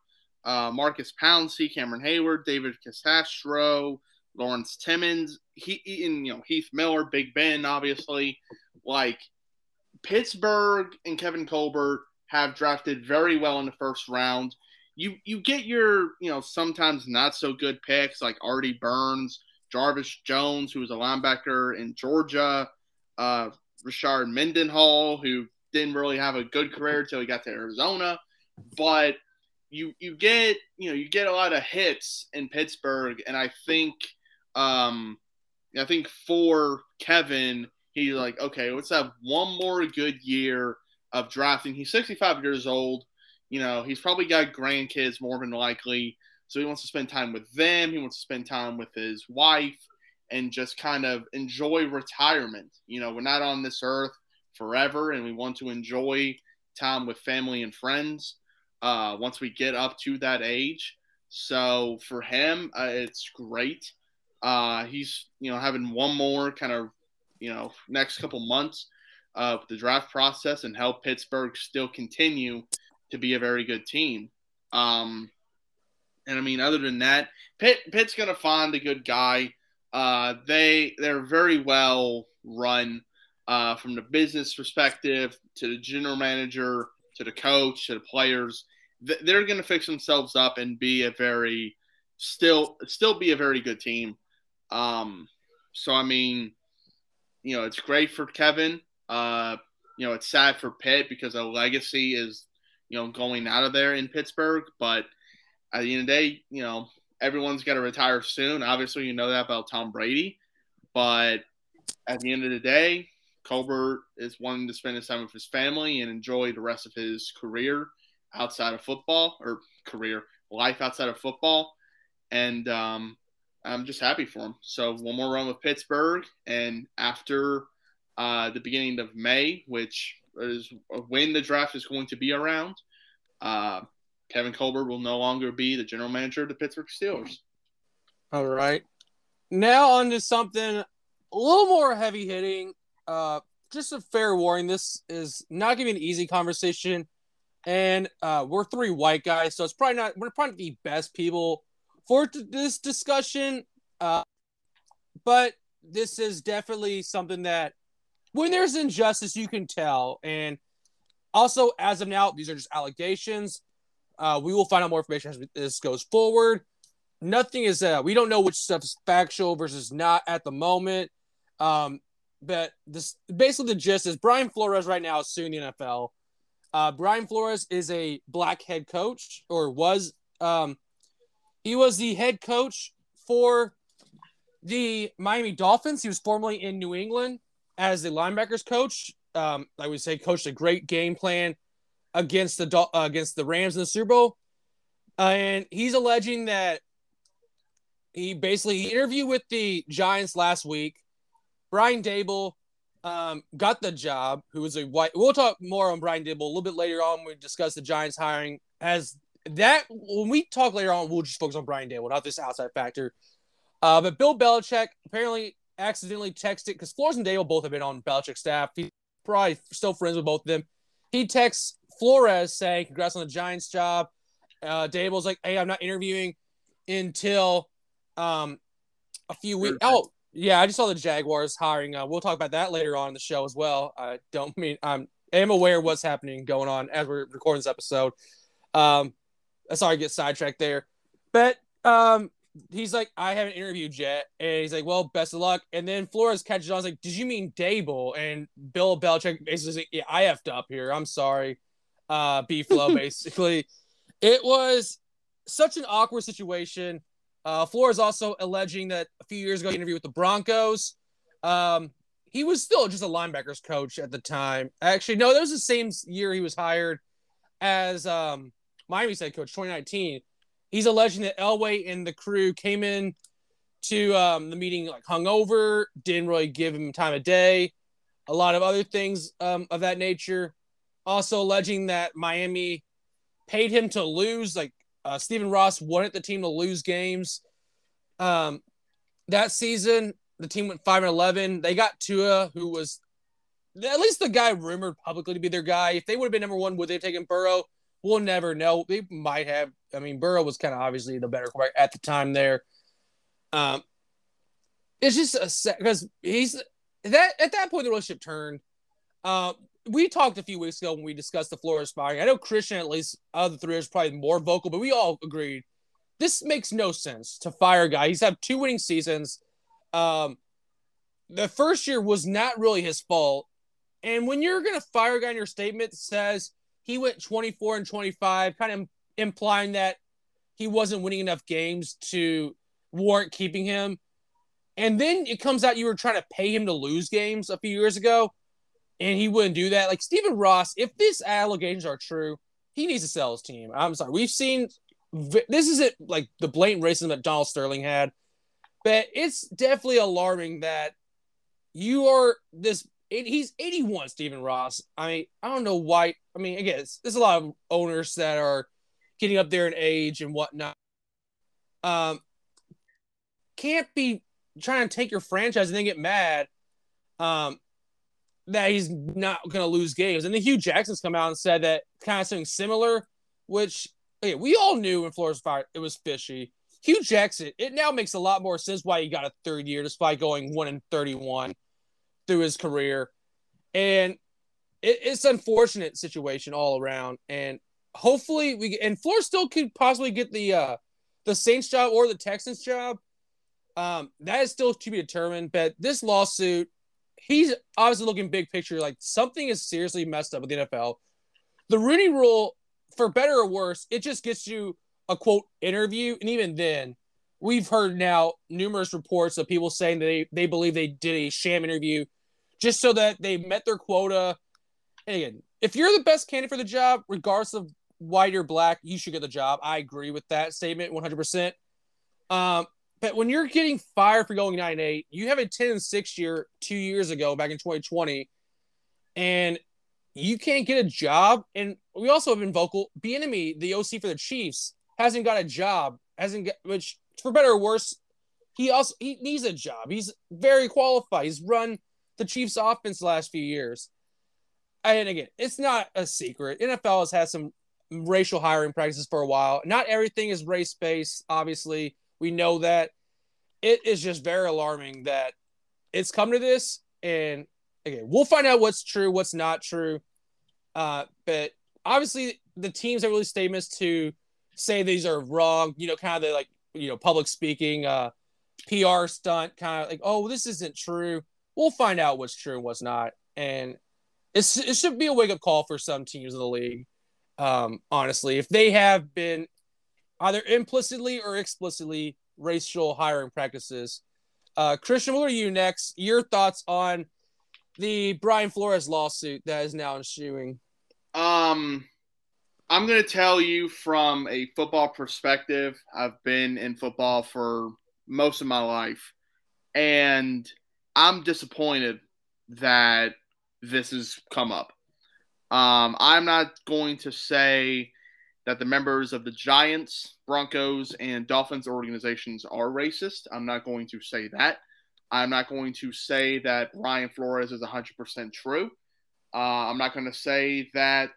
uh, Marcus Pouncey, Cameron Heyward, David DeCastro, Lawrence Timmons, he, and you know Heath Miller, Big Ben, obviously. Like Pittsburgh and Kevin Colbert have drafted very well in the first round. You you get your you know sometimes not so good picks like Artie Burns, Jarvis Jones, who was a linebacker in Georgia, uh, Rashard Mendenhall, who didn't really have a good career until he got to Arizona, but you you get you know you get a lot of hits in Pittsburgh, and I think um, I think for Kevin, he's like, okay, let's have one more good year of drafting. He's 65 years old. You know, he's probably got grandkids more than likely. So he wants to spend time with them. He wants to spend time with his wife and just kind of enjoy retirement. You know, we're not on this earth forever and we want to enjoy time with family and friends uh, once we get up to that age. So for him, uh, it's great. Uh, he's you know having one more kind of you know next couple months of the draft process and help Pittsburgh still continue to be a very good team. Um, and I mean, other than that, Pitt Pitt's gonna find a good guy. Uh, they they're very well run uh, from the business perspective to the general manager to the coach to the players. They're to fix themselves up and be a very still still be a very good team. Um, so I mean, you know, it's great for Kevin. Uh, you know, it's sad for Pitt because a legacy is, you know, going out of there in Pittsburgh. But at the end of the day, you know, everyone's got to retire soon. Obviously, you know that about Tom Brady. But at the end of the day, Colbert is wanting to spend his time with his family and enjoy the rest of his career outside of football or career life outside of football. And um, I'm just happy for him. So one more run with Pittsburgh, and after uh, the beginning of May, which is when the draft is going to be around, uh, Kevin Colbert will no longer be the general manager of the Pittsburgh Steelers. All right. Now on to something a little more heavy hitting. Uh, just a fair warning. This is not going to be an easy conversation, and uh, we're three white guys, so it's probably not. We're probably the best people for this discussion. Uh, but this is definitely something that when there's injustice, you can tell. And also, as of now, these are just allegations. Uh, we will find out more information as this goes forward. Nothing is, uh, we don't know which stuff is factual versus not at the moment. Um, but this basically the gist is Brian Flores right now is suing the NFL. Uh, Brian Flores is a black head coach or was um, he was the head coach for the Miami Dolphins. He was formerly in New England as the linebackers coach. Um, I would say coached a great game plan against the uh, against the Rams in the Super Bowl, and he's alleging that he basically he interviewed with the Giants last week. Brian Daboll um, got the job. Who was a white? We'll talk more on Brian Daboll a little bit later on. When we discuss the Giants hiring as that when we talk later on, we'll just focus on Brian Daboll, not this outside factor. Uh, but Bill Belichick apparently accidentally texted because Flores and Daboll both have been on Belichick's staff. He's probably still friends with both of them. He texts Flores saying, "Congrats on the Giants job." Uh, Daboll's like, "Hey, I'm not interviewing until um a few weeks." Oh, yeah, I just saw the Jaguars hiring. Uh, we'll talk about that later on in the show as well. I don't mean I'm I am aware of what's happening going on as we're recording this episode. Um, sorry, to get sidetracked there. But um, he's like, I haven't interviewed yet, and he's like, well, best of luck. And then Flores catches on. Was like, did you mean Daboll? And Bill Belichick basically, like, yeah, I effed up here. I'm sorry, uh, B flow. basically, it was such an awkward situation. Uh, Flores also alleging that a few years ago, he interviewed with the Broncos. Um, he was still just a linebackers coach at the time. Actually, no, that was the same year he was hired as um Miami's head coach, 2019. He's alleging that Elway and the crew came in to um, the meeting like hungover, didn't really give him time of day, a lot of other things um, of that nature. Also alleging that Miami paid him to lose, like uh, Stephen Ross wanted the team to lose games. Um, that season, the team went five and eleven. They got Tua, who was at least the guy rumored publicly to be their guy. If they would have been number one, would they have taken Burrow? We'll never know. They might have. I mean, Burrow was kind of obviously the better quarterback at the time there. Um, it's just a because he's that at that point the relationship turned. Uh, we talked a few weeks ago when we discussed the Flores firing. I know Christian, at least of the three, is probably more vocal, but we all agreed this makes no sense to fire a guy. He's had two winning seasons. Um, the first year was not really his fault. And when you're going to fire a guy in your statement that says he went 24 and 25, kind of implying that he wasn't winning enough games to warrant keeping him. And then it comes out you were trying to pay him to lose games a few years ago, and he wouldn't do that. Like Stephen Ross, if these allegations are true, he needs to sell his team. I'm sorry. We've seen this isn't like the blatant racism that Donald Sterling had, but it's definitely alarming that you are this he's 81, Stephen Ross. I mean, I don't know why. I mean, again, there's a lot of owners that are getting up there in age and whatnot. Um, can't be trying to take your franchise and then get mad um, that he's not going to lose games. And then Hue Jackson's come out and said that kind of something similar, which okay, we all knew when Flores fired it was fishy. Hue Jackson, it now makes a lot more sense why he got a third year despite going one and thirty-one through his career, and it, it's unfortunate situation all around. And hopefully we and Flores still could possibly get the uh the Saints job or the Texans job. Um, that is still to be determined. But this lawsuit, he's obviously looking big picture like something is seriously messed up with the NFL. The Rooney Rule, for better or worse, it just gets you a quote interview, and even then, we've heard now numerous reports of people saying they they believe they did a sham interview just so that they met their quota. And again, if you're the best candidate for the job, regardless of white or black, you should get the job. I agree with that statement 100%. Um, but when you're getting fired for going nine eight, you have a ten and six year two years ago back in 2020, and you can't get a job. And we also have been vocal. Bieniemy, the OC for the Chiefs, hasn't got a job. Hasn't got which for better or worse, he also he needs a job. He's very qualified. He's run the Chiefs offense the last few years. And again, it's not a secret. NFL has had some racial hiring practices for a while. Not everything is race based, obviously. We know that. It is just very alarming that it's come to this. And again, we'll find out what's true, what's not true. Uh, but obviously, the teams have released statements to say these are wrong, you know, kind of the like, you know, public speaking, uh, PR stunt, kind of like, oh, this isn't true. We'll find out what's true and what's not. And it's, it should be a wake up call for some teams in the league. Um, honestly, if they have been either implicitly or explicitly racial hiring practices. Uh, Christian, what are you next? Your thoughts on the Brian Flores lawsuit that is now ensuing? Um, I'm going to tell you from a football perspective. I've been in football for most of my life, and I'm disappointed that this has come up. Um, I'm not going to say that the members of the Giants, Broncos, and Dolphins organizations are racist. I'm not going to say that. I'm not going to say that Brian Flores is 100% true. Uh, I'm not going to say that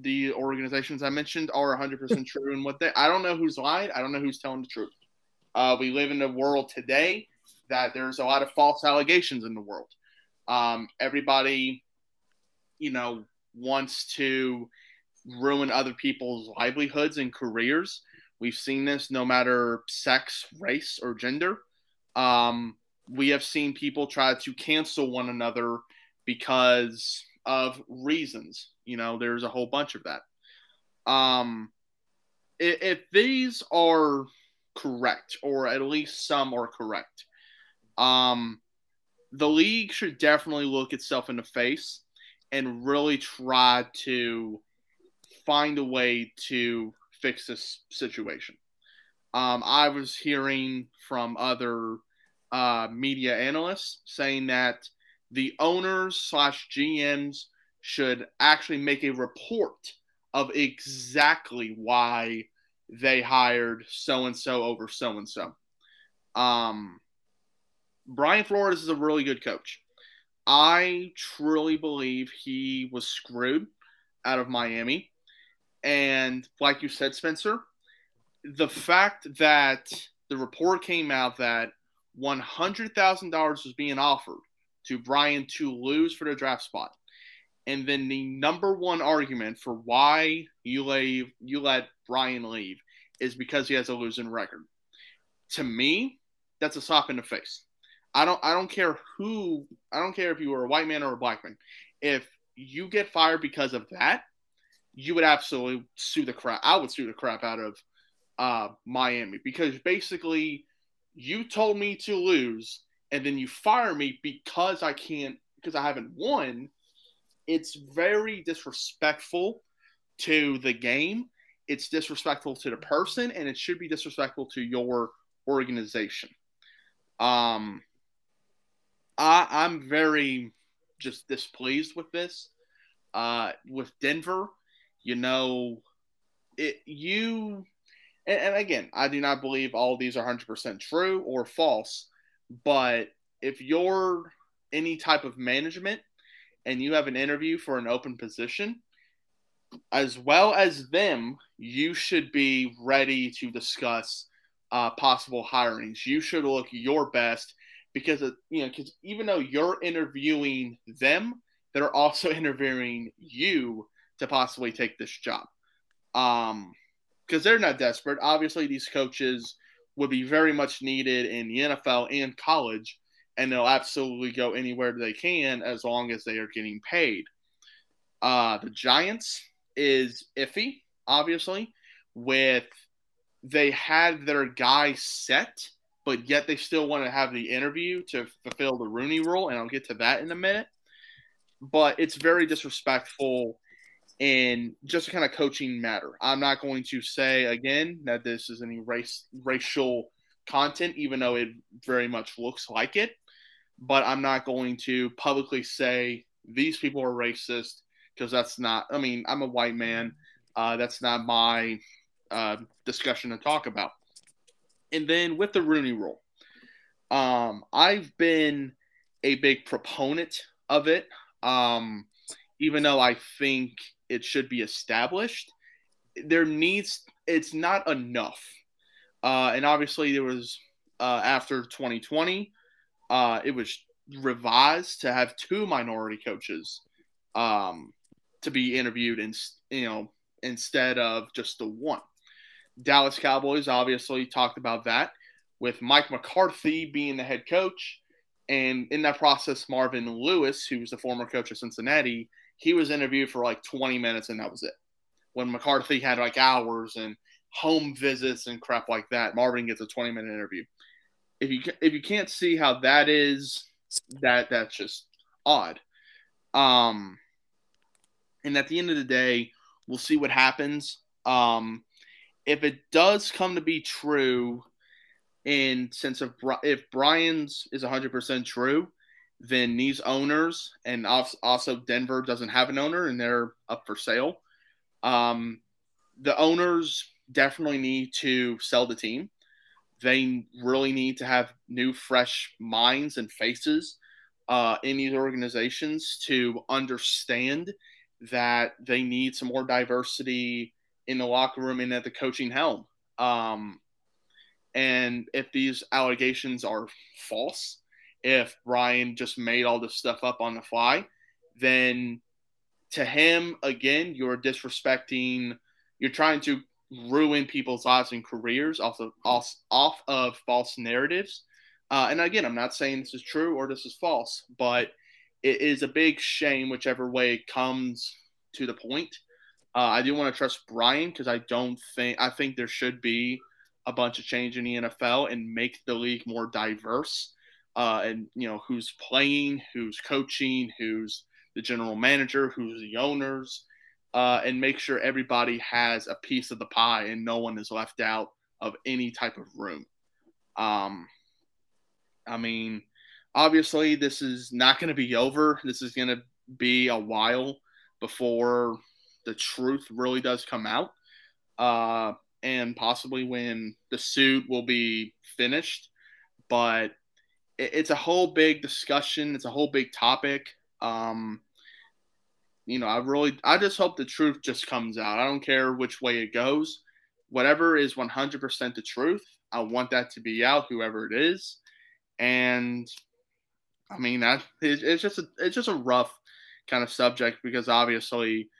the organizations I mentioned are 100% true in what they. I don't know who's lied. I don't know who's telling the truth. Uh, we live in a world today that there's a lot of false allegations in the world. Um, everybody, you know, wants to ruin other people's livelihoods and careers. We've seen this no matter sex, race, or gender. Um, we have seen people try to cancel one another because of reasons. You know, there's a whole bunch of that. Um, if, if these are correct, or at least some are correct, um, the league should definitely look itself in the face and really try to find a way to fix this situation. Um, I was hearing from other uh, media analysts saying that the owners slash GMs should actually make a report of exactly why they hired so and so over so and so. Um, Brian Flores is a really good coach. I truly believe he was screwed out of Miami. And like you said, Spencer, the fact that the report came out that $100,000 was being offered to Brian to lose for the draft spot. And then the number one argument for why you leave, you let Brian leave is because he has a losing record. To me, that's a slap in the face. I don't I don't care who I don't care if you were a white man or a black man. If you get fired because of that, you would absolutely sue the crap. I would sue the crap out of uh, Miami because basically you told me to lose and then you fire me because I can't because I haven't won. It's very disrespectful to the game. It's disrespectful to the person, and it should be disrespectful to your organization. Um, I, I'm very just displeased with this. Uh, with Denver, you know, it you and, and again, I do not believe all these are 100% true or false, but if you're any type of management and you have an interview for an open position, as well as them, you should be ready to discuss uh, possible hirings. You should look your best because you know because even though you're interviewing them, they're also interviewing you to possibly take this job. Um, because they're not desperate. Obviously, these coaches would be very much needed in the NFL and college, and they'll absolutely go anywhere they can as long as they are getting paid. Uh, the Giants is iffy, obviously, with they had their guy set, but yet they still want to have the interview to fulfill the Rooney rule, and I'll get to that in a minute. But it's very disrespectful in just a kind of coaching matter. I'm not going to say again that this is any race racial content, even though it very much looks like it. But I'm not going to publicly say these people are racist because that's not. I mean, I'm a white man. Uh, that's not my uh, discussion to talk about. And then with the Rooney Rule, um, I've been a big proponent of it. Um, even though I think it should be established, there needs it's not enough. Uh, and obviously, there was uh, after 2020, uh, it was revised to have two minority coaches um, to be interviewed, in, you know, instead of just the one. Dallas Cowboys obviously talked about that with Mike McCarthy being the head coach. And in that process, Marvin Lewis, who was the former coach of Cincinnati, he was interviewed for like 20 minutes and that was it. When McCarthy had like hours and home visits and crap like that, Marvin gets a 20 minute interview. If you if you can't see how that is, that that's just odd. Um, and at the end of the day, we'll see what happens. Um, if it does come to be true, in sense of if Brian's is 100% true, then these owners and also Denver doesn't have an owner and they're up for sale. Um, the owners definitely need to sell the team. They really need to have new, fresh minds and faces uh, in these organizations to understand that they need some more diversity in the locker room and at the coaching helm. Um, and if these allegations are false, if Brian just made all this stuff up on the fly, then to him, again, you're disrespecting, you're trying to ruin people's lives and careers off of, off, off of false narratives. Uh, and again, I'm not saying this is true or this is false, but it is a big shame whichever way it comes to the point. Uh, I do want to trust Brian because I don't think I think there should be a bunch of change in the NFL and make the league more diverse uh, and you know who's playing, who's coaching, who's the general manager, who's the owners, uh, and make sure everybody has a piece of the pie and no one is left out of any type of room. Um, I mean, obviously, this is not going to be over. This is going to be a while before the truth really does come out. Uh, and possibly when the suit will be finished. But it's a whole big discussion. It's a whole big topic. Um, you know, I really, I just hope the truth just comes out. I don't care which way it goes. Whatever is 100% the truth, I want that to be out, whoever it is. And I mean, that it, it's just a, it's just a rough kind of subject because obviously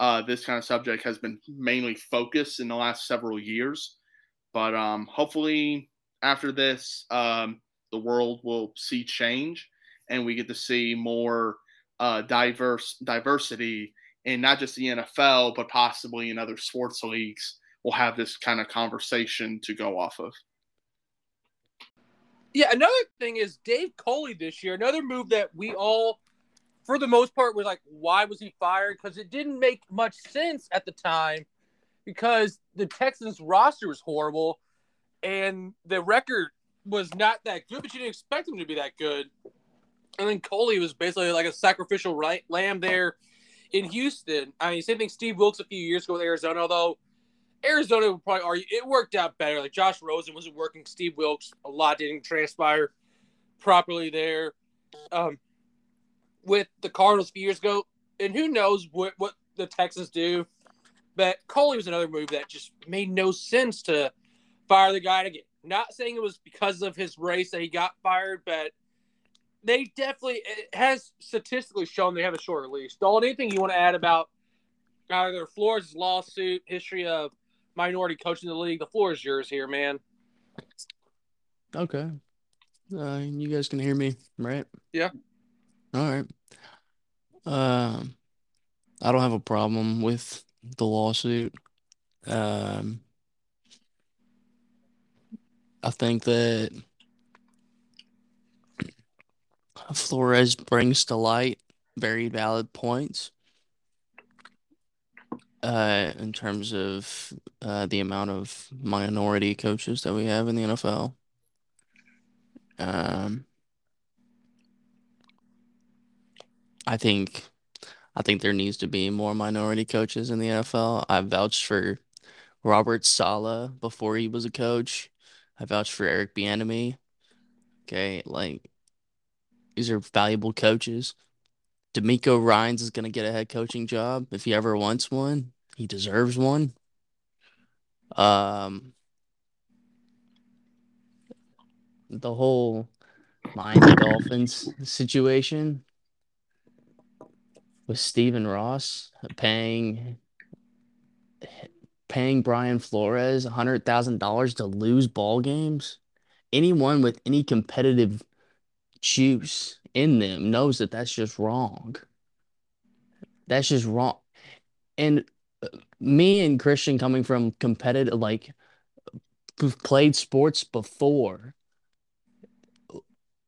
uh, this kind of subject has been mainly focused in the last several years. But um, hopefully, after this, um, the world will see change and we get to see more uh, diverse diversity in not just the NFL, but possibly in other sports leagues. We'll have this kind of conversation to go off of. Yeah, another thing is Dave Culley this year. Another move that we all, for the most part, was like, why was he fired? Because it didn't make much sense at the time because the Texans roster was horrible and the record was not that good, but you didn't expect him to be that good. And then Culley was basically like a sacrificial right lamb there in Houston. I mean, same thing Steve Wilks a few years ago with Arizona, although Arizona would probably argue it worked out better. Like Josh Rosen wasn't working, Steve Wilks a lot didn't transpire properly there. Um, with the Cardinals a few years ago, and who knows what what the Texans do. But Culley was another move that just made no sense to fire the guy again. Not saying it was because of his race that he got fired, but they definitely it has statistically shown they have a short leash. Dalton, anything you want to add about either Flores' lawsuit, history of minority coaching the league? The floor is yours here, man. Okay. Uh, you guys can hear me, right? Yeah. All right. Um, I don't have a problem with the lawsuit. Um, I think that Flores brings to light very valid points uh, in terms of uh, the amount of minority coaches that we have in the NFL. Um, I think, I think there needs to be more minority coaches in the NFL. I vouched for Robert Saleh before he was a coach. I vouched for Eric Bieniemy. Okay, like these are valuable coaches. DeMeco Ryans is gonna get a head coaching job if he ever wants one. He deserves one. Um, the whole Miami Dolphins situation with Stephen Ross paying paying Brian Flores hundred thousand dollars to lose ball games. Anyone with any competitive juice in them knows that that's just wrong. That's just wrong. And uh, me and Christian coming from competitive, like, who've played sports before,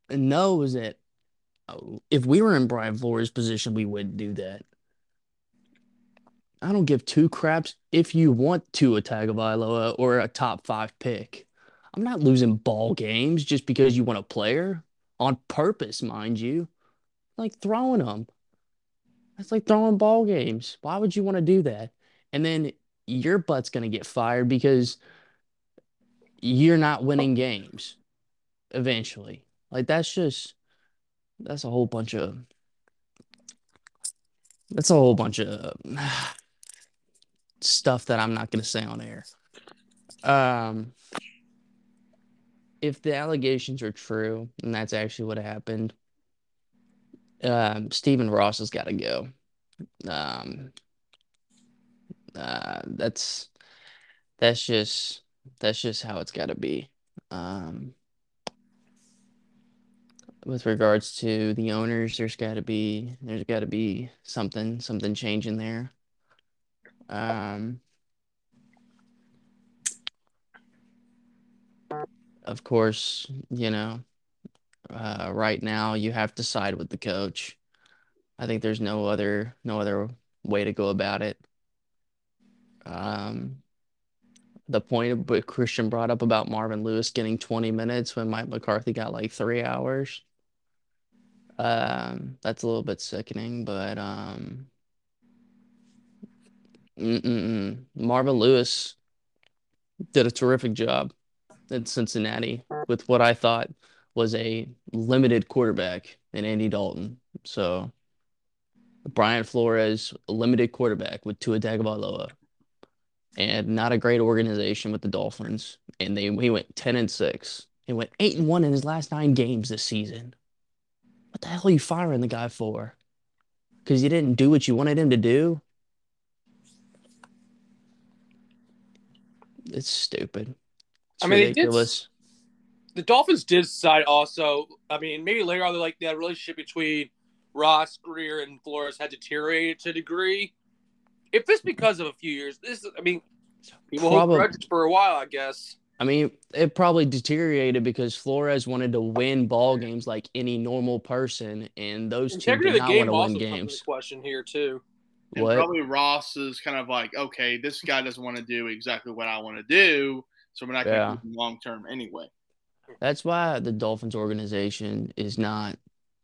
knows that uh, if we were in Brian Flores' position, we wouldn't do that. I don't give two craps if you want to a Tagovailoa or a top five pick. I'm not losing ball games just because you want a player on purpose, mind you. Like throwing them. That's like throwing ball games. Why would you want to do that? And then your butt's going to get fired because you're not winning games eventually. Like that's just that's a whole bunch of that's a whole bunch of stuff that I'm not going to say on air. Um if the allegations are true and that's actually what happened, um, Stephen Ross has got to go. Um, uh, that's that's just that's just how it's got to be. Um, with regards to the owners, there's got to be there's got to be something something changing there. Um, of course, you know, uh, right now you have to side with the coach. I think there's no other no other way to go about it. Um, the point of Christian brought up about Marvin Lewis getting 20 minutes when Mike McCarthy got like three hours. Um, that's a little bit sickening, but um, mm-mm-mm. Marvin Lewis did a terrific job in Cincinnati with what I thought was a limited quarterback in Andy Dalton. So Brian Flores, a limited quarterback with Tua Tagovailoa, and not a great organization with the Dolphins. And they he went ten and six. He went eight and one in his last nine games this season. What the hell are you firing the guy for? Because you didn't do what you wanted him to do. It's stupid. It's I mean, ridiculous. the Dolphins did decide also. I mean, maybe later on, they're like that relationship between Ross, Grier, and Flores had deteriorated to a degree. If it's because of a few years, this I mean, people hold grudges for a while, I guess. I mean, it probably deteriorated because Flores wanted to win ball games like any normal person, and those two Integrity did not the want to win comes into games. question here too. And What? probably Ross is kind of like, okay, this guy doesn't want to do exactly what I want to do, so we're not going to Yeah. keep him long term anyway. That's why the Dolphins organization is not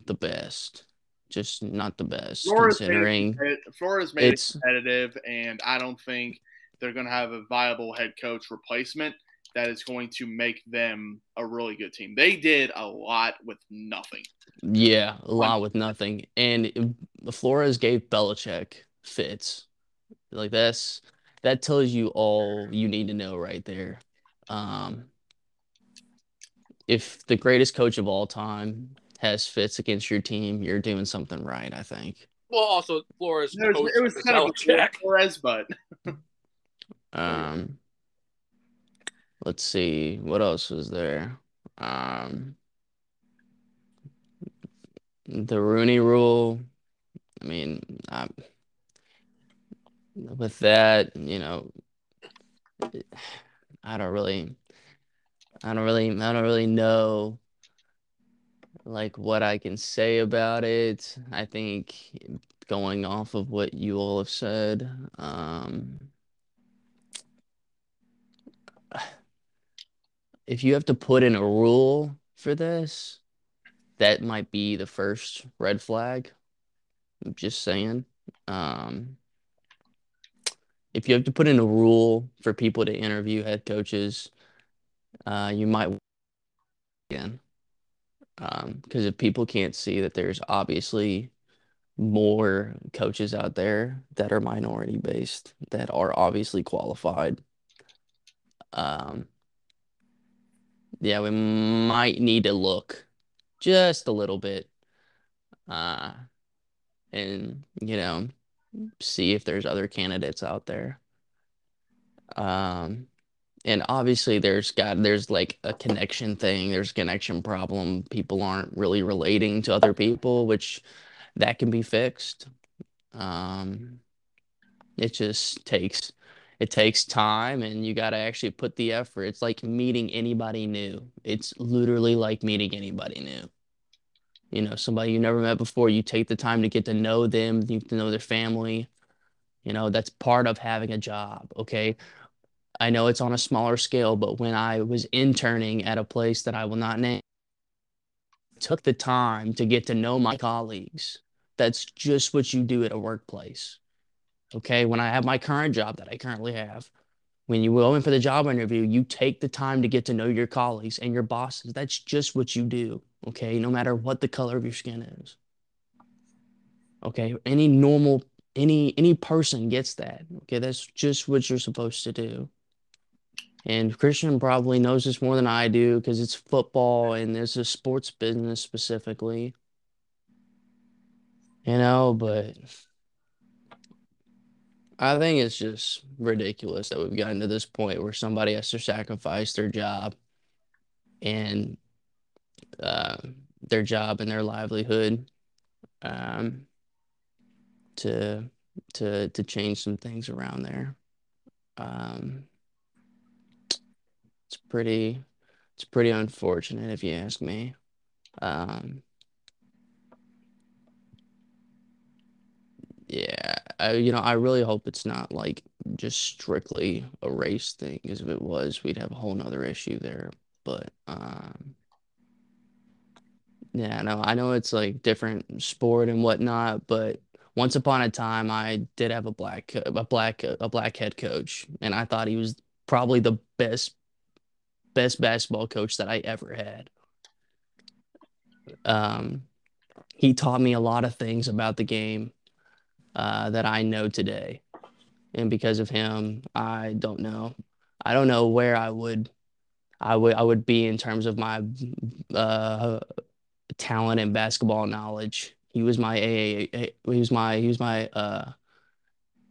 the best. Just not the best, Flores made, considering it, Flores made it competitive, and I don't think they're going to have a viable head coach replacement that is going to make them a really good team. They did a lot with nothing. yeah, a lot with nothing. And Flores gave Belichick fits. Like this. that tells you all you need to know right there. Um, if the greatest coach of all time has fits against your team, you're doing something right, I think. Well, also Flores. It was, it was kind of a Belichick. Flores, but Um, let's see what else was there. Um, the Rooney Rule. I mean, with that, you know, I don't really, I don't really, I don't really know like what I can say about it. I think going off of what you all have said, um, if you have to put in a rule for this, that might be the first red flag. I'm just saying. Um, if you have to put in a rule for people to interview head coaches, uh, you might again. Because if people can't see that there's obviously more coaches out there that are minority based that are obviously qualified. Um, yeah, we might need to look just a little bit, uh, and you know, see if there's other candidates out there. Um, and obviously there's got there's like a connection thing, there's a connection problem. People aren't really relating to other people, which that can be fixed. Um, it just takes it takes time and you got to actually put the effort. It's like meeting anybody new. It's literally like meeting anybody new. You know, somebody you never met before, you take the time to get to know them, you to know their family. You know, that's part of having a job, okay? I know it's on a smaller scale, but when I was interning at a place that I will not name, took the time to get to know my colleagues. That's just what you do at a workplace. Okay. When I have my current job that I currently have, when you go in for the job interview, you take the time to get to know your colleagues and your bosses. That's just what you do. Okay. No matter what the color of your skin is. Okay. Any normal, any, any person gets that. Okay. That's just what you're supposed to do. And Christian probably knows this more than I do because it's football and there's a sports business specifically. You know, but I think it's just ridiculous that we've gotten to this point where somebody has to sacrifice their job and uh, their job and their livelihood um, to to to change some things around there. Um, it's pretty it's pretty unfortunate if you ask me. Um, yeah, I, you know, I really hope it's not like just strictly a race thing, because if it was, we'd have a whole nother issue there. But um, yeah, no, I know it's like different sport and whatnot, but once upon a time, I did have a black a black a black head coach, and I thought he was probably the best best basketball coach that I ever had. Um, he taught me a lot of things about the game uh, that I know today, and because of him, I don't know. I don't know where I would, I would, I would be in terms of my uh, talent and basketball knowledge. He was my AA, he was my, he was my uh,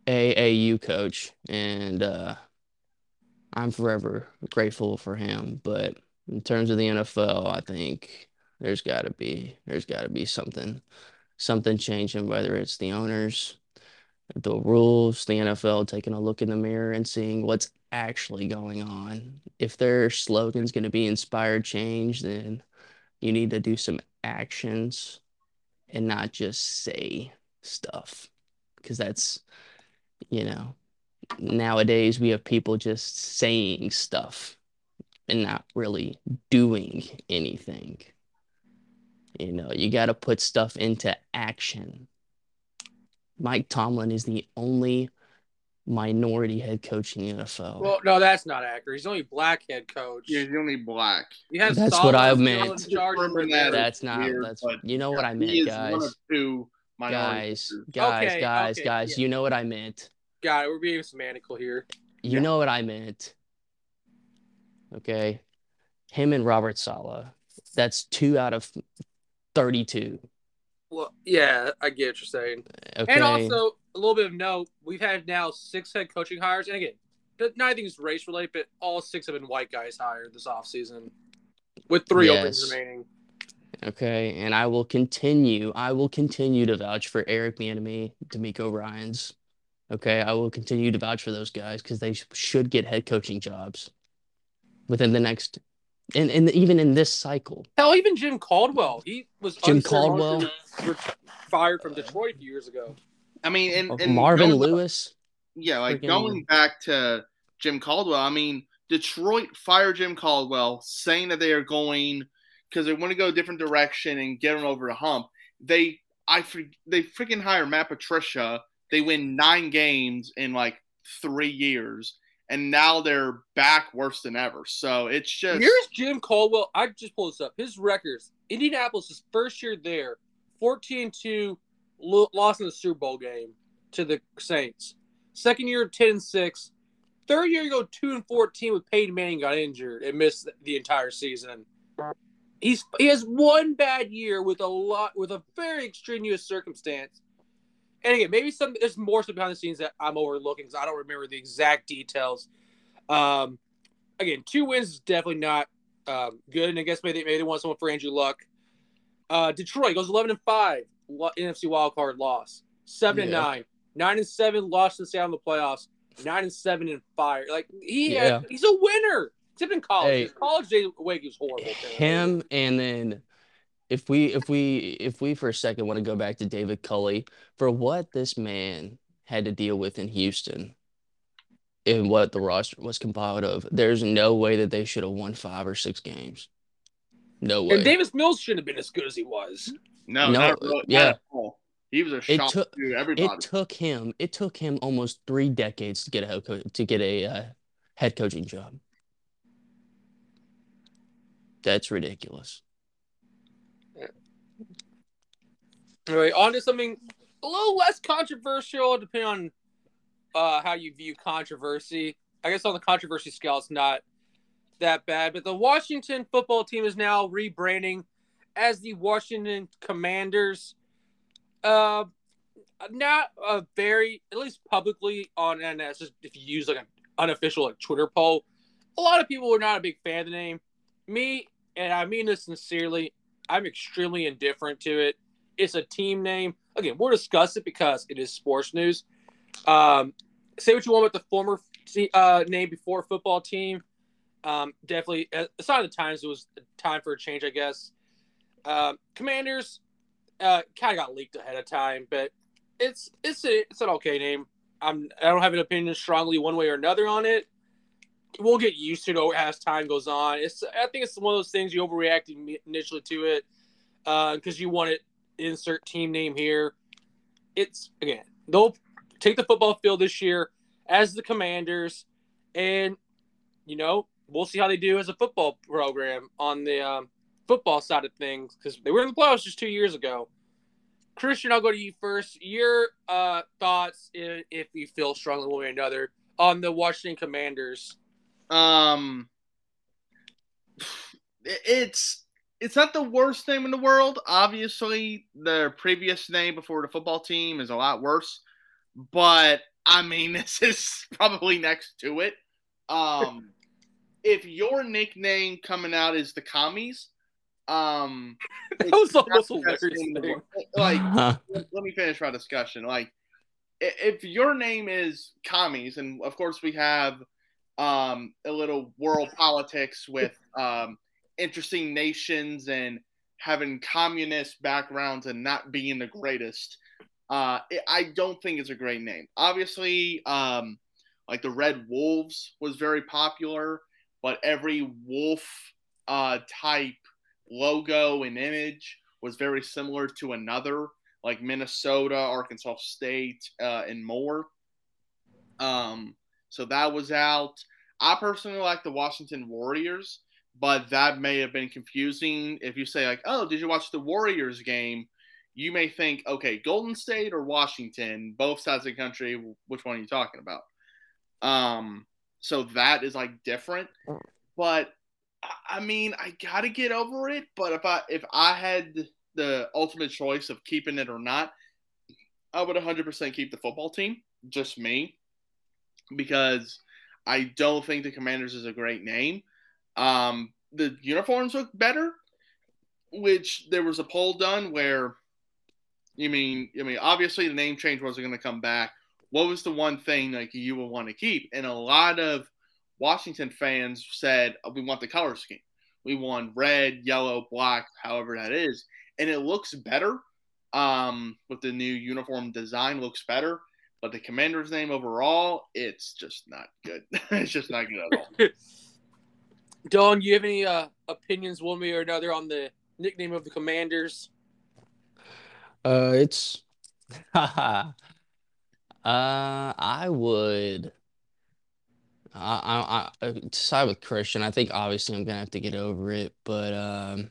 AAU coach, and uh, I'm forever grateful for him. But in terms of the NFL, I think there's got to be there's got to be something something changing. Whether it's the owners, the rules, the NFL taking a look in the mirror and seeing what's actually going on. If their slogan's going to be inspired change, then you need to do some actions and not just say stuff because that's you know nowadays we have people just saying stuff and not really doing anything. You know, you got to put stuff into action. Mike Tomlin is the only minority head coach in the NFL. Well, no, that's not accurate. He's only black head coach. Yeah, he's the only black. He has That's Solomon what I still meant. in charge of Confirming Brazil. that. that's not weird, that's but you know what I meant, guys. two Guys, guys, Okay, guys, okay, guys, yeah. you know what I meant. God, we're being semantical here. You Yeah. know what I meant. Okay. Him and Robert Saleh. That's two out of 32. Well, yeah, I get what you're saying. Okay. And also, a little bit of note: we've had now six head coaching hires, and again, th- nothing's race related, but all six have been white guys hired this offseason, with three openings Yes. remaining. Okay, and I will continue. I will continue to vouch for Eric Bieniemy, DeMeco Ryans. Okay, I will continue to vouch for those guys because they should get head coaching jobs within the next, and and even in this cycle. Hell, even Jim Caldwell, he was Jim unceremoniously re- fired from Detroit a few years ago. I mean, and, and Marvin going- Lewis. Yeah, like Freaking- going back to Jim Caldwell, I mean, Detroit fired Jim Caldwell saying that they are going because they want to go a different direction and get them over the hump. They I they freaking hire Matt Patricia. They win nine games in like three years, and now they're back worse than ever. So it's just here's Jim Caldwell. I just pulled this up. His records: Indianapolis, his first year there, fourteen two, lost in the Super Bowl game to the Saints. Second year, ten and six. Third year, you go two and fourteen with Peyton Manning got injured and missed the entire season. He's he has one bad year with a lot with a very extraneous circumstance. And again, maybe some there's more stuff behind the scenes that I'm overlooking because I don't remember the exact details. Um, again, two wins is definitely not um, good, and I guess maybe they, maybe they want someone for Andrew Luck. Uh, Detroit goes 11 and five, NFC wild card loss. Seven yeah. and nine, nine and seven, lost in Seattle in the playoffs nine and seven and five. Like he yeah. he's a winner. Except in college. Hey, college days Wake was horrible. Him and then if we if we if we for a second want to go back to David Culley for what this man had to deal with in Houston and what the roster was compiled of, there's no way that they should have won five or six games. No way. And Davis Mills shouldn't have been as good as he was. No, no, not, really, yeah. Not he was a shock it took, to everybody. It took him. It took him almost three decades to get a head co- to get a uh, head coaching job. That's ridiculous. Yeah. All right, on to something a little less controversial, depending on uh, how you view controversy. I guess on the controversy scale, it's not that bad. But the Washington football team is now rebranding as the Washington Commanders. Uh, not a very, at least publicly on NS, if you use like an unofficial like Twitter poll, a lot of people are not a big fan of the name. Me, and I mean this sincerely, I'm extremely indifferent to it. It's a team name. Again, we'll discuss it because it is sports news. Um, say what you want about the former uh, name before football team. Um, definitely, a sign of the times, it was time for a change, I guess. Um, commanders, uh, kind of got leaked ahead of time, but it's it's a, it's an okay name. I'm I don't have an opinion strongly one way or another on it. We'll get used to it as time goes on. It's I think it's one of those things you overreact initially to it because uh, you want it insert team name here. It's again they'll take the football field this year as the Commanders, and you know we'll see how they do as a football program on the um, football side of things because they were in the playoffs just two years ago. Christian, I'll go to you first. Your uh, thoughts, if, you feel strongly one way or another, on the Washington Commanders. Um, it's it's not the worst name in the world. Obviously, their previous name before the football team is a lot worse, but I mean, this is probably next to it. Um, if your nickname coming out is the commies, um, that was almost hilarious. Like, let, let me finish my discussion. Like, if your name is commies, and of course we have um, a little world politics with um, interesting nations and having communist backgrounds and not being the greatest. Uh, I don't think it's a great name. Obviously, um, like the Red Wolves was very popular, but every wolf uh, type logo and image was very similar to another, like Minnesota, Arkansas State, uh, and more. Um, so that was out. I personally like the Washington Warriors, but that may have been confusing. If you say like, "Oh, did you watch the Warriors game?" You may think, "Okay, Golden State or Washington, both sides of the country. Which one are you talking about?" Um, so that is like different. But I mean, I gotta get over it. But if I if I had the ultimate choice of keeping it or not, I would 100% keep the football team. Just me, because I don't think the Commanders is a great name. Um, the uniforms look better, which there was a poll done where, you mean, I mean, obviously the name change wasn't going to come back. What was the one thing like you would want to keep? And a lot of Washington fans said oh, we want the color scheme. We want red, yellow, black, however that is, and it looks better. Um, with the new uniform design, looks better. But the commander's name overall, it's just not good. it's just not good at all. Don, you have any uh, opinions one way or another on the nickname of the Commanders? Uh, it's, uh, I would, I, I, I side with Christian. I think obviously I'm gonna have to get over it, but um,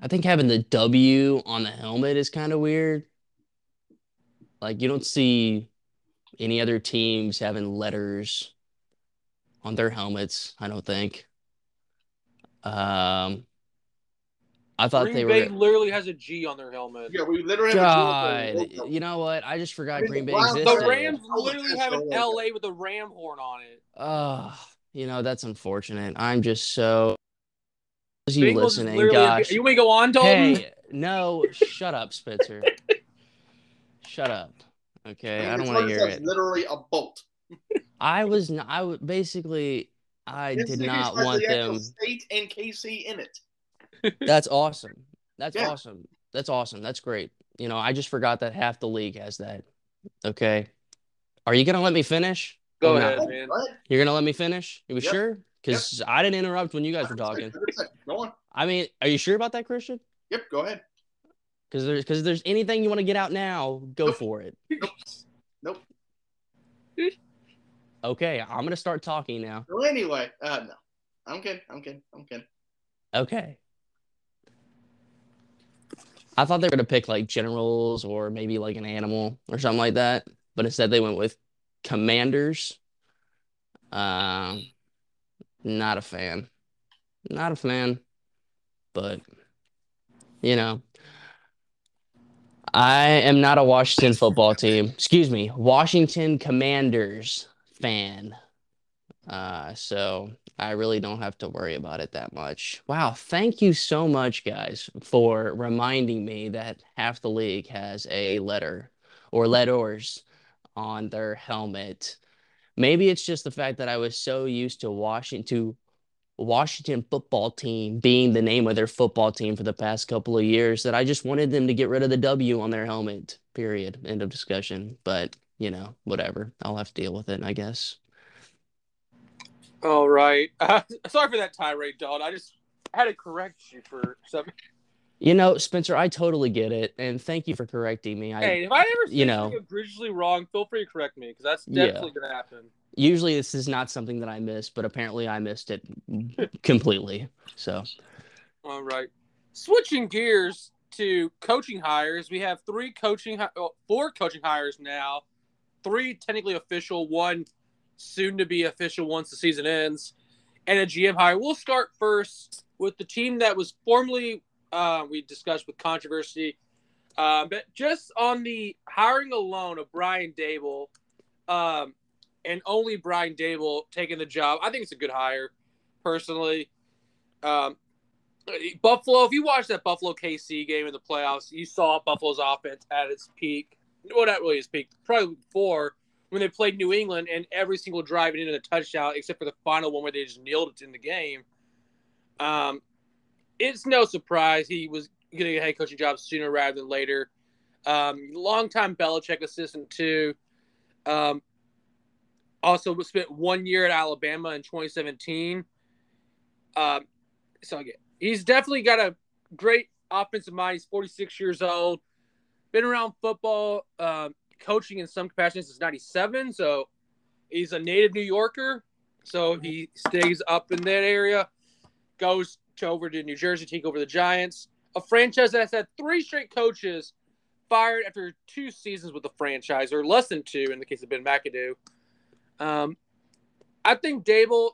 I think having the W on the helmet is kind of weird. Like you don't see any other teams having letters on their helmets, I don't think. Um, I thought Green they Bay were. literally has a G on their helmet. Yeah, we literally have a God, Georgia logo. you know what? I just forgot I mean, Green Bay the Browns- existed. The Rams literally have an. LA with a ram horn on it. Oh, you know, that's unfortunate. I'm just so. Those you Bengals is listening, literally a- gosh. you want me to go on, Dalton? Hey, no, shut up, Spitzer. Shut up. Okay, I And don't want to hear it. Literally a bolt. I was not, I would basically, I This did not has want the them. State and KC in it. That's awesome. That's Yeah. awesome. That's awesome. That's great. You know, I just forgot that half the league has that. Okay. Are you gonna let me finish? Go Or ahead, not? man. Go. You're gonna let me finish? You Yep. sure? Because I didn't interrupt when you guys were talking. Go on. I mean, are you sure about that, Christian? Yep, go ahead. Because there's because there's anything you want to get out now, go Nope. for it. Nope. Okay, I'm gonna start talking now. So anyway, uh, no. I'm good. I'm good. I'm good. Okay. I thought they were gonna pick like generals or maybe like an animal or something like that, but instead they went with commanders. Um, not a fan. Not a fan. But you know, I am not a Washington football team. Excuse me, Washington Commanders fan. Uh, so I really don't have to worry about it that much. Wow, thank you so much, guys, for reminding me that half the league has a letter or letters on their helmet. Maybe it's just the fact that I was so used to Washington Washington football team being the name of their football team for the past couple of years that I just wanted them to get rid of the W on their helmet. Period. End of discussion. But, you know, whatever. I'll have to deal with it, I guess. All right. Uh, sorry for that tirade, Dalton. I just had to correct you for something. You know, Spencer, I totally get it, and thank you for correcting me. I hey, if I ever say you know. something egregiously wrong, feel free to correct me because that's Yeah. definitely going to happen. usually this is not something that I miss, but apparently I missed it completely. So, All right. Switching gears to coaching hires, we have three coaching, well, four coaching hires now. Three technically official, one soon to be official once the season ends, and a GM hire. We'll start first with the team that was formerly uh, we discussed with controversy, uh, but just on the hiring alone of Brian Daboll, um, and only Brian Daboll taking the job, I think it's a good hire, personally. Um, Buffalo, if you watched that Buffalo KC game in the playoffs, you saw Buffalo's offense at its peak. Well, not really its peak, probably before when they played New England and every single drive it ended in a touchdown, except for the final one where they just nailed it in the game. Um, it's no surprise he was getting a head coaching job sooner rather than later. Um, longtime Belichick assistant too. Um, also spent one year at Alabama in 2017. Um, so again, he's definitely got a great offensive mind. He's 46 years old, been around football, um, coaching in some capacity since 97. So he's a native New Yorker. So he stays up in that area, goes to over to New Jersey, to take over the Giants, a franchise that has had three straight coaches fired after two seasons with the franchise, or less than two in the case of Ben McAdoo. Um, I think Daboll,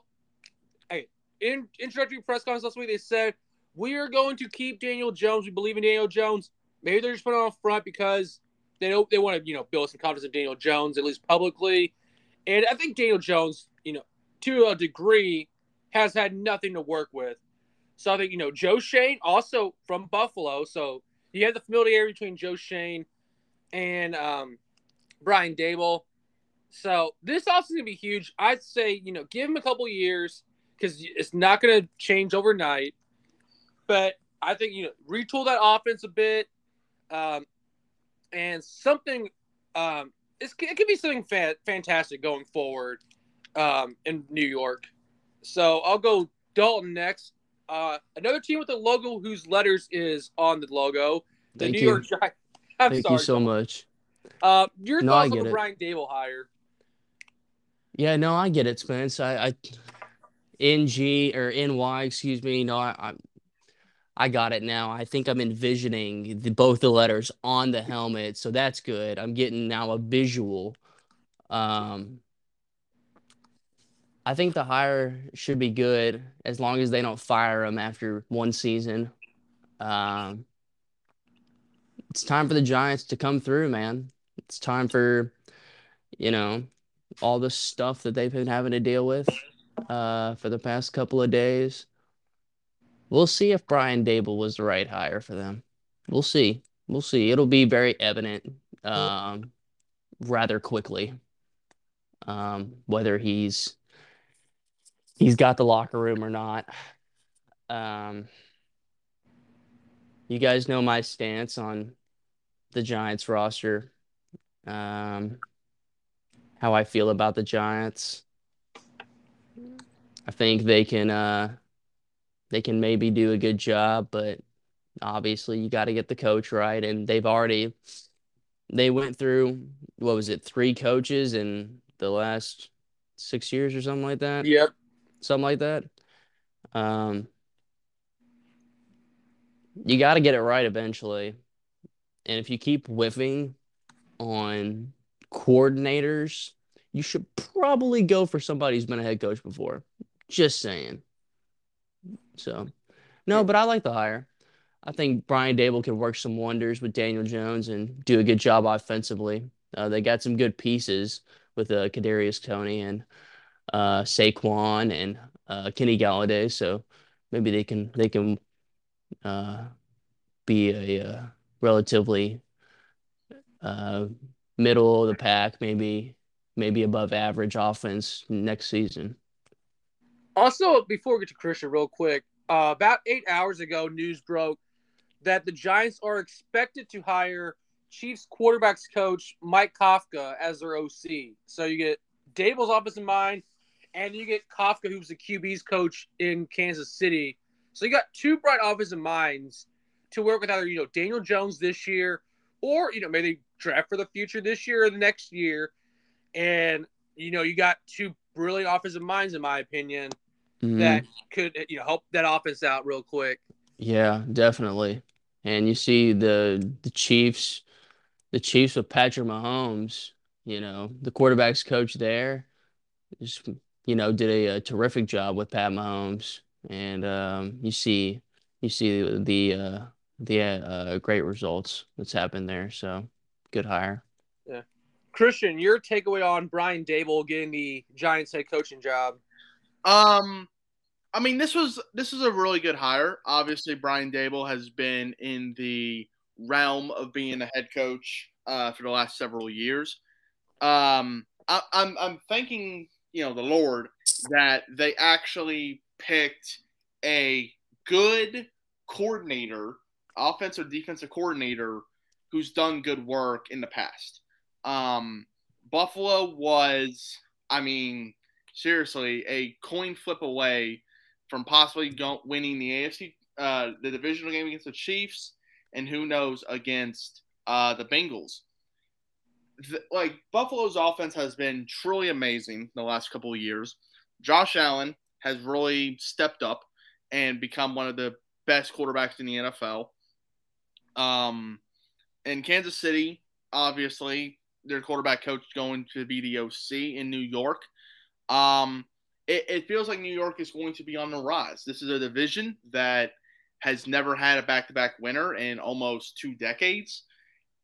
hey, in introductory press conference last week, they said we are going to keep Daniel Jones. We believe in Daniel Jones. Maybe they're just putting on front because they don't they want to you know build some confidence in Daniel Jones at least publicly. And I think Daniel Jones, you know, to a degree, has had nothing to work with. So I think you know Joe Schoen also from Buffalo. So you have the familiarity between Joe Schoen and um, Brian Daboll. So this also is to be huge. I'd say you know give him a couple years because it's not to change overnight. But I think you know retool that offense a bit, um, and something. Um, it's, it could be something fa- fantastic going forward um, in New York. So I'll go Dalton next. Uh, another team with a logo whose letters is on the logo. The Thank New you. York Giants. I'm Thank sorry. you so Dalton. much. Uh, your No, thoughts on the it. Brian Daboll hire? Yeah, no, I get it, Spence. I, I NG or NY, excuse me. No, I, I, I got it now. I think I'm envisioning the, both the letters on the helmet, so that's good. I'm getting now a visual. Um, I think the hire should be good as long as they don't fire him after one season. Um, it's time for the Giants to come through, man. It's time for, you know, all the stuff that they've been having to deal with uh, for the past couple of days. We'll see if Brian Daboll was the right hire for them. We'll see. We'll see. It'll be very evident um, rather quickly um, whether he's he's got the locker room or not. Um, you guys know my stance on the Giants roster. Um, how I feel about the Giants. I think they can uh they can maybe do a good job, but obviously you got to get the coach right and they've already they went through what was it, three coaches in the last 6 years or something like that Yep. something like that. Um, you got to get it right eventually. And if you keep whiffing on coordinators, you should probably go for somebody who's been a head coach before. Just saying. So, no, but I like the hire. I think Brian Daboll can work some wonders with Daniel Jones and do a good job offensively. Uh, they got some good pieces with uh, Kadarius Toney and uh, Saquon and uh, Kenny Golladay. So maybe they can they can uh, be a uh, relatively uh, middle of the pack, maybe maybe above average offense next season. Also, before we get to Christian, real quick, uh, about eight hours ago, news broke that the Giants are expected to hire Chiefs quarterbacks coach Mike Kafka as their OC. So you get Daboll's offensive mind, and you get Kafka, who's the QB's coach in Kansas City. So you got two bright offensive minds to work with either you know Daniel Jones this year, or you know maybe draft for the future this year or the next year. And you know you got two brilliant offensive minds, in my opinion Mhm. that could you know help that offense out real quick. Yeah, definitely. And you see the the Chiefs, the Chiefs with Patrick Mahomes, you know, the quarterback's coach there, just you know, did a, a terrific job with Pat Mahomes. And um, you see you see the uh, the uh, great results that's happened there. So good hire. Yeah, Christian, your takeaway on Brian Daboll getting the Giants head coaching job? Um, I mean, this was this is a really good hire. Obviously, Brian Daboll has been in the realm of being a head coach uh, for the last several years. Um, I, I'm I'm thanking you know the Lord that they actually picked a good coordinator, offensive defensive coordinator, who's done good work in the past. Um, Buffalo was, I mean, seriously, a coin flip away from possibly go- winning the AFC, uh, the divisional game against the Chiefs, and who knows against uh, the Bengals. The, like Buffalo's offense has been truly amazing the last couple of years. Josh Allen has really stepped up and become one of the best quarterbacks in the NFL. Um, in Kansas City, obviously, their quarterback coach is going to be the OC in New York. Um, it, it feels like New York is going to be on the rise. This is a division that has never had a back-to-back winner in almost two decades,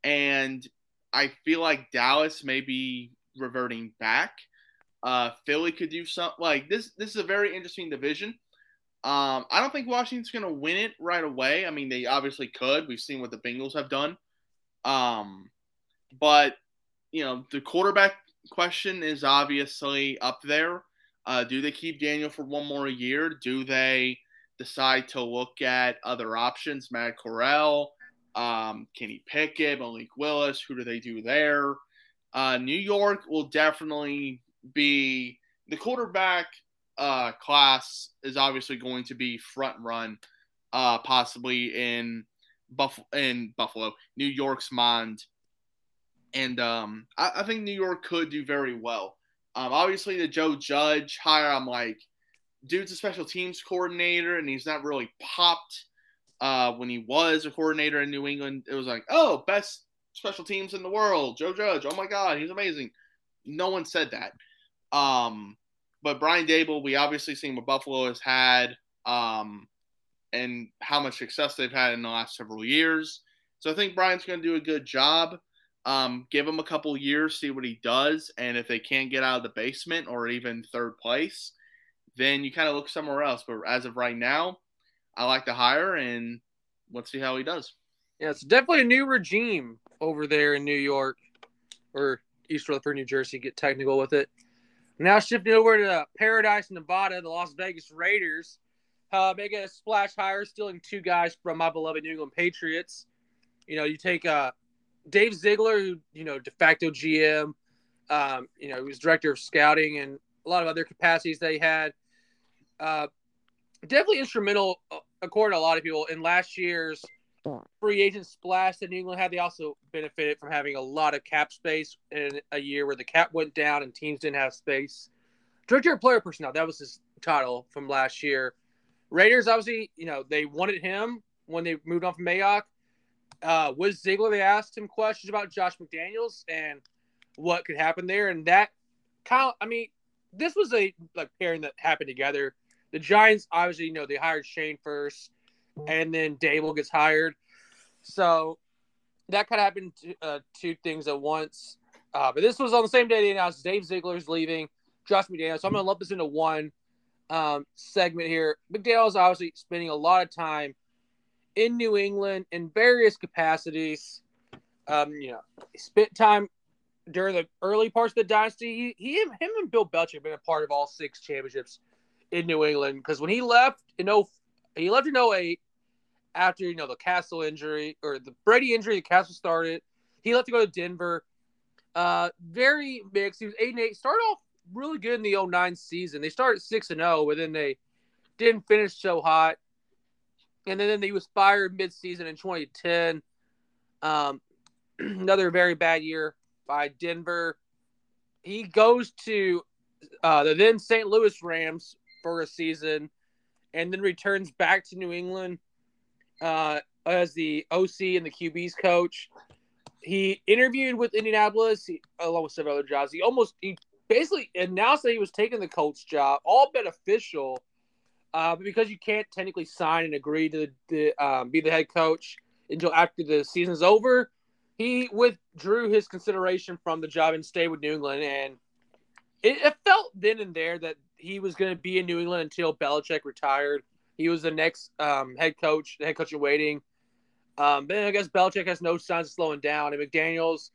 and I feel like Dallas may be reverting back. Uh, Philly could do something like this. This is a very interesting division. Um, I don't think Washington's going to win it right away. I mean, they obviously could. We've seen what the Bengals have done. Um, but you know, the quarterback question is obviously up there. Uh, do they keep Daniel for one more year? Do they decide to look at other options? Matt Corral, um, Kenny Pickett, Malik Willis. Who do they do there? Uh, New York will definitely be the quarterback uh, class is obviously going to be front run, uh, possibly in Buff in Buffalo, New York's mind, and um, I, I think New York could do very well. Um, obviously the Joe Judge hire, I'm like, dude's a special teams coordinator, and he's not really popped. Uh, when he was a coordinator in New England, it was like, oh, best special teams in the world, Joe Judge. Oh my God, he's amazing. No one said that. Um, but Brian Daboll, we obviously seen what Buffalo has had, um, and how much success they've had in the last several years. So I think Brian's going to do a good job. Um, give him a couple years, see what he does, and if they can't get out of the basement or even third place, then you kind of look somewhere else. But as of right now, I like the hire, and let's see how he does. Yeah, it's definitely a new regime over there in New York or East Rutherford, New Jersey. Get technical with it. Now shifting over to Paradise, Nevada, the Las Vegas Raiders. Uh, making a splash hire, stealing two guys from my beloved New England Patriots. You know, you take uh, Dave Ziegler, who you know de facto GM. Um, you know, he was director of scouting and a lot of other capacities they had. Uh, definitely instrumental, uh, according to a lot of people, in last year's free agent splash that New England had. They also benefited from having a lot of cap space in a year where the cap went down and teams didn't have space. Director of player personnel, that was his title from last year. Raiders, obviously, you know, they wanted him when they moved on from Mayock. Uh, Ziegler, they asked him questions about Josh McDaniels and what could happen there. And that kind of, I mean, this was a like pairing that happened together. The Giants, obviously, you know, they hired Schoen first and then Daboll gets hired. So that kind of happened to, uh, two things at once. Uh, but this was on the same day they announced Dave Ziegler's leaving, Josh McDaniels. So I'm going to lump this into one um, segment here. McDaniels obviously spending a lot of time in New England in various capacities. Um, you know, spent time during the early parts of the dynasty. He, he him, and Bill Belichick have been a part of all six championships in New England because when he left in 0, he left in 08 after you know the Cassel injury or the Brady injury. The Cassel started. He left to go to Denver. Uh, very mixed. He was eight and eight. Started off really good in the 09 season. They started six and zero, but then they didn't finish so hot. And then, he was fired mid-season in 2010. Um, another very bad year by Denver. He goes to uh, the then St. Louis Rams for a season and then returns back to New England uh, as the OC and the QB's coach. He interviewed with Indianapolis he, along with several other jobs. He almost he basically announced that he was taking the coach job, all beneficial, uh, but because you can't technically sign and agree to um, be the head coach until after the season's over, he withdrew his consideration from the job and stayed with New England. And it, it felt then and there that he was going to be in New England until Belichick retired. He was the next um, head coach, the head coach in waiting. Um, then I guess Belichick has no signs of slowing down. And McDaniels,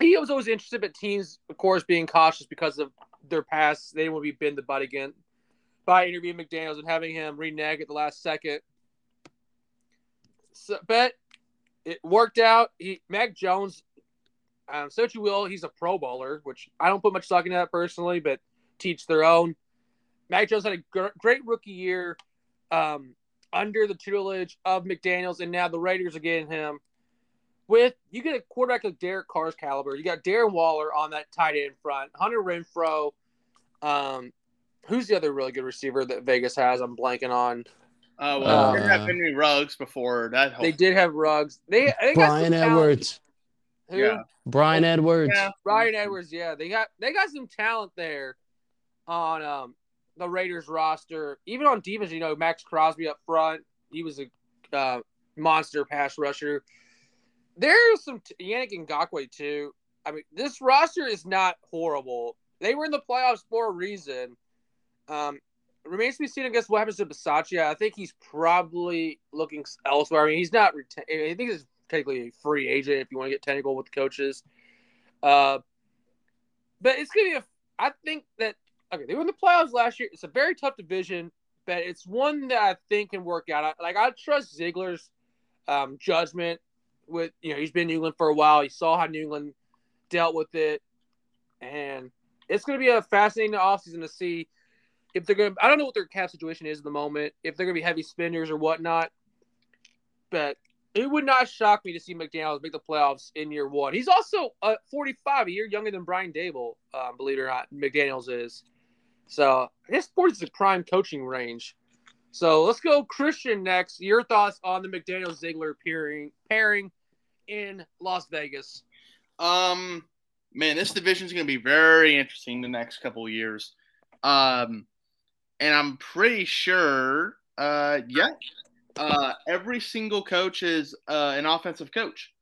he was always interested, but teams, of course, being cautious because of their past, they to be bend the butt again by interviewing McDaniels and having him renege at the last second. So, but it worked out. He Mac Jones, um, so what you will, he's a Pro Bowler, which I don't put much stock into that personally, but teach their own. Mac Jones had a gr- great rookie year um, under the tutelage of McDaniels, and now the Raiders are getting him. With you get a quarterback of Derek Carr's caliber, you got Darren Waller on that tight end front, Hunter Renfrow, Um, who's the other really good receiver that Vegas has? I'm blanking on. Uh, well, they have Henry Ruggs before that. Whole... They did have Ruggs. They, they Bryan Edwards. Who? Yeah. Bryan Edwards. Yeah. Bryan Edwards. Yeah, they got they got some talent there on um, the Raiders roster. Even on defense, you know, Maxx Crosby up front, he was a uh, monster pass rusher. There's some t- Yannick Ngakoue too. I mean, this roster is not horrible. They were in the playoffs for a reason. Um, remains to be seen, I guess, what happens to Bisaccia. I think he's probably looking elsewhere. I mean, he's not. Reta- I think he's technically a free agent if you want to get technical with the coaches. Uh, but it's gonna be a. I think that okay, they were in the playoffs last year. It's a very tough division, but it's one that I think can work out. I, like I trust Ziegler's um, judgment. With you know, he's been in New England for a while. He saw how New England dealt with it, and it's going to be a fascinating offseason to see if they're gonna. I don't know what their cap situation is at the moment. If they're gonna be heavy spenders or whatnot, but it would not shock me to see McDaniel's make the playoffs in year one. He's also uh, 45, a year younger than Brian Daboll. Um, believe it or not, McDaniel's is. So I guess 40 is the prime coaching range. So let's go Christian next. Your thoughts on the McDaniel Ziegler pairing pairing in Las Vegas? Um, man, this division is going to be very interesting the next couple years. Um, and I'm pretty sure, uh, yeah, uh, every single coach is uh, an offensive coach,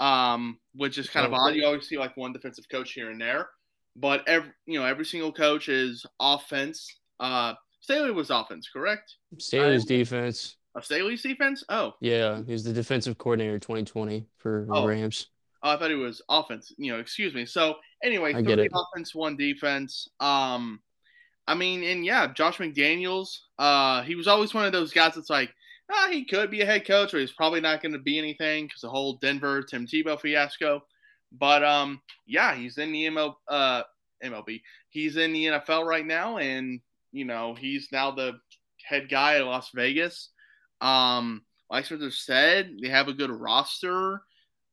um, which is kind of odd. You always see like one defensive coach here and there, but every you know every single coach is offense. Uh, Staley was offense, correct? Staley's defense. Uh, Staley's defense. Oh, Yeah, he's the defensive coordinator 2020 for the Oh. Rams. Oh, I thought he was offense. You know, excuse me. So anyway, I three offense, one defense. Um, I mean, and yeah, Josh McDaniels. Uh, he was always one of those guys that's like, ah, he could be a head coach, or he's probably not going to be anything because the whole Denver Tim Tebow fiasco. But um, yeah, he's in the ML, uh, MLB. He's in the NFL right now, and you know, he's now the head guy at Las Vegas. Um, like Spencer said, they have a good roster.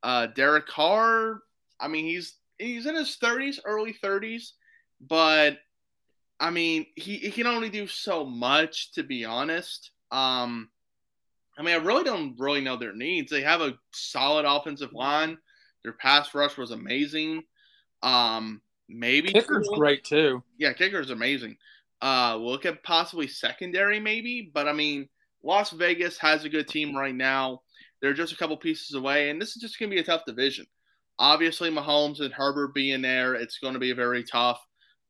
Uh, Derek Carr, I mean, he's he's in his thirties, early thirties, but I mean, he, he can only do so much to be honest. Um, I mean, I really don't really know their needs. They have a solid offensive line. Their pass rush was amazing. Um, maybe Kicker's great too. yeah, kicker is amazing. Uh, we'll look at possibly secondary, maybe, but I mean, Las Vegas has a good team right now. They're just a couple pieces away, and this is just going to be a tough division. Obviously, Mahomes and Herbert being there, it's going to be very tough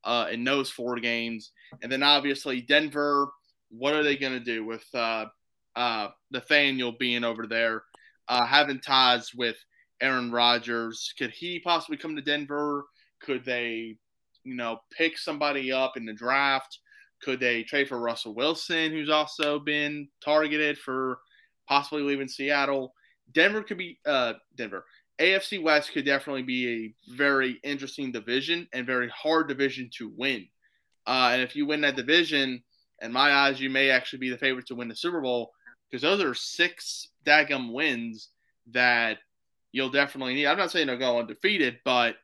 uh, in those four games. And then obviously Denver, what are they going to do with uh, uh, Nathaniel being over there, uh, having ties with Aaron Rodgers? Could he possibly come to Denver? Could they you know, pick somebody up in the draft? Could they trade for Russell Wilson, who's also been targeted for possibly leaving Seattle? Denver could be uh, Denver. AFC West could definitely be a very interesting division and very hard division to win. Uh, and if you win that division, in my eyes, you may actually be the favorite to win the Super Bowl because those are six daggum wins that you'll definitely need. I'm not saying they'll go undefeated, but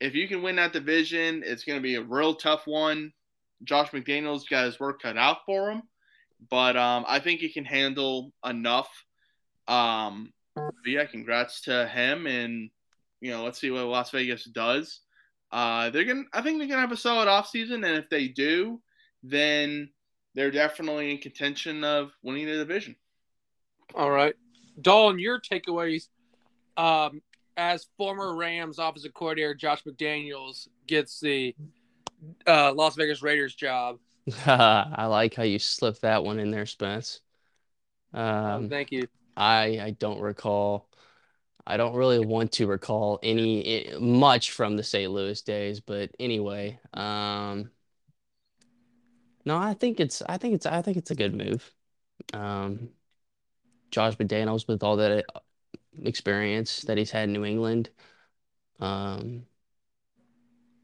if you can win that division, it's going to be a real tough one. Josh McDaniels got his work cut out for him, but um, I think he can handle enough. Um, but yeah, congrats to him, and you know, let's see what Las Vegas does. Uh, they're gonna, I think they're gonna have a solid offseason, and if they do, then they're definitely in contention of winning the division. All right, Dalton, your takeaways um, as former Rams offensive coordinator Josh McDaniels gets the uh, Las Vegas Raiders job. I like how you slipped that one in there, Spence. Um, Um, thank you. I I don't recall. I don't really want to recall any much from the St. Louis days, but anyway, um, no, I think it's I think it's I think it's a good move. Um, Josh McDaniels with all that uh, experience that he's had in New England, um,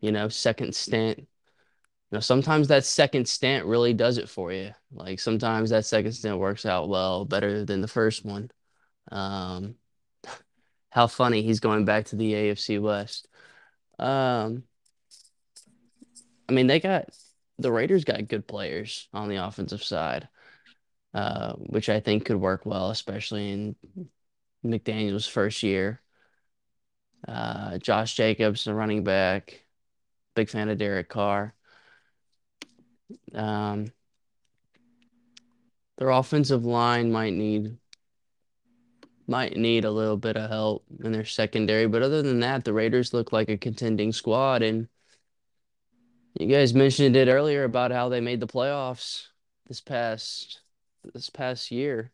you know, second stint. Know, sometimes that second stint really does it for you. Like sometimes that second stint works out well, better than the first one. Um, how funny he's going back to the AFC West. Um, I mean, they got the Raiders got good players on the offensive side, uh, which I think could work well, especially in McDaniel's first year. Uh, Josh Jacobs, the running back, big fan of Derek Carr. Um, their offensive line might need might need a little bit of help in their secondary, but other than that, the Raiders look like a contending squad. And you guys mentioned it earlier about how they made the playoffs this past this past year,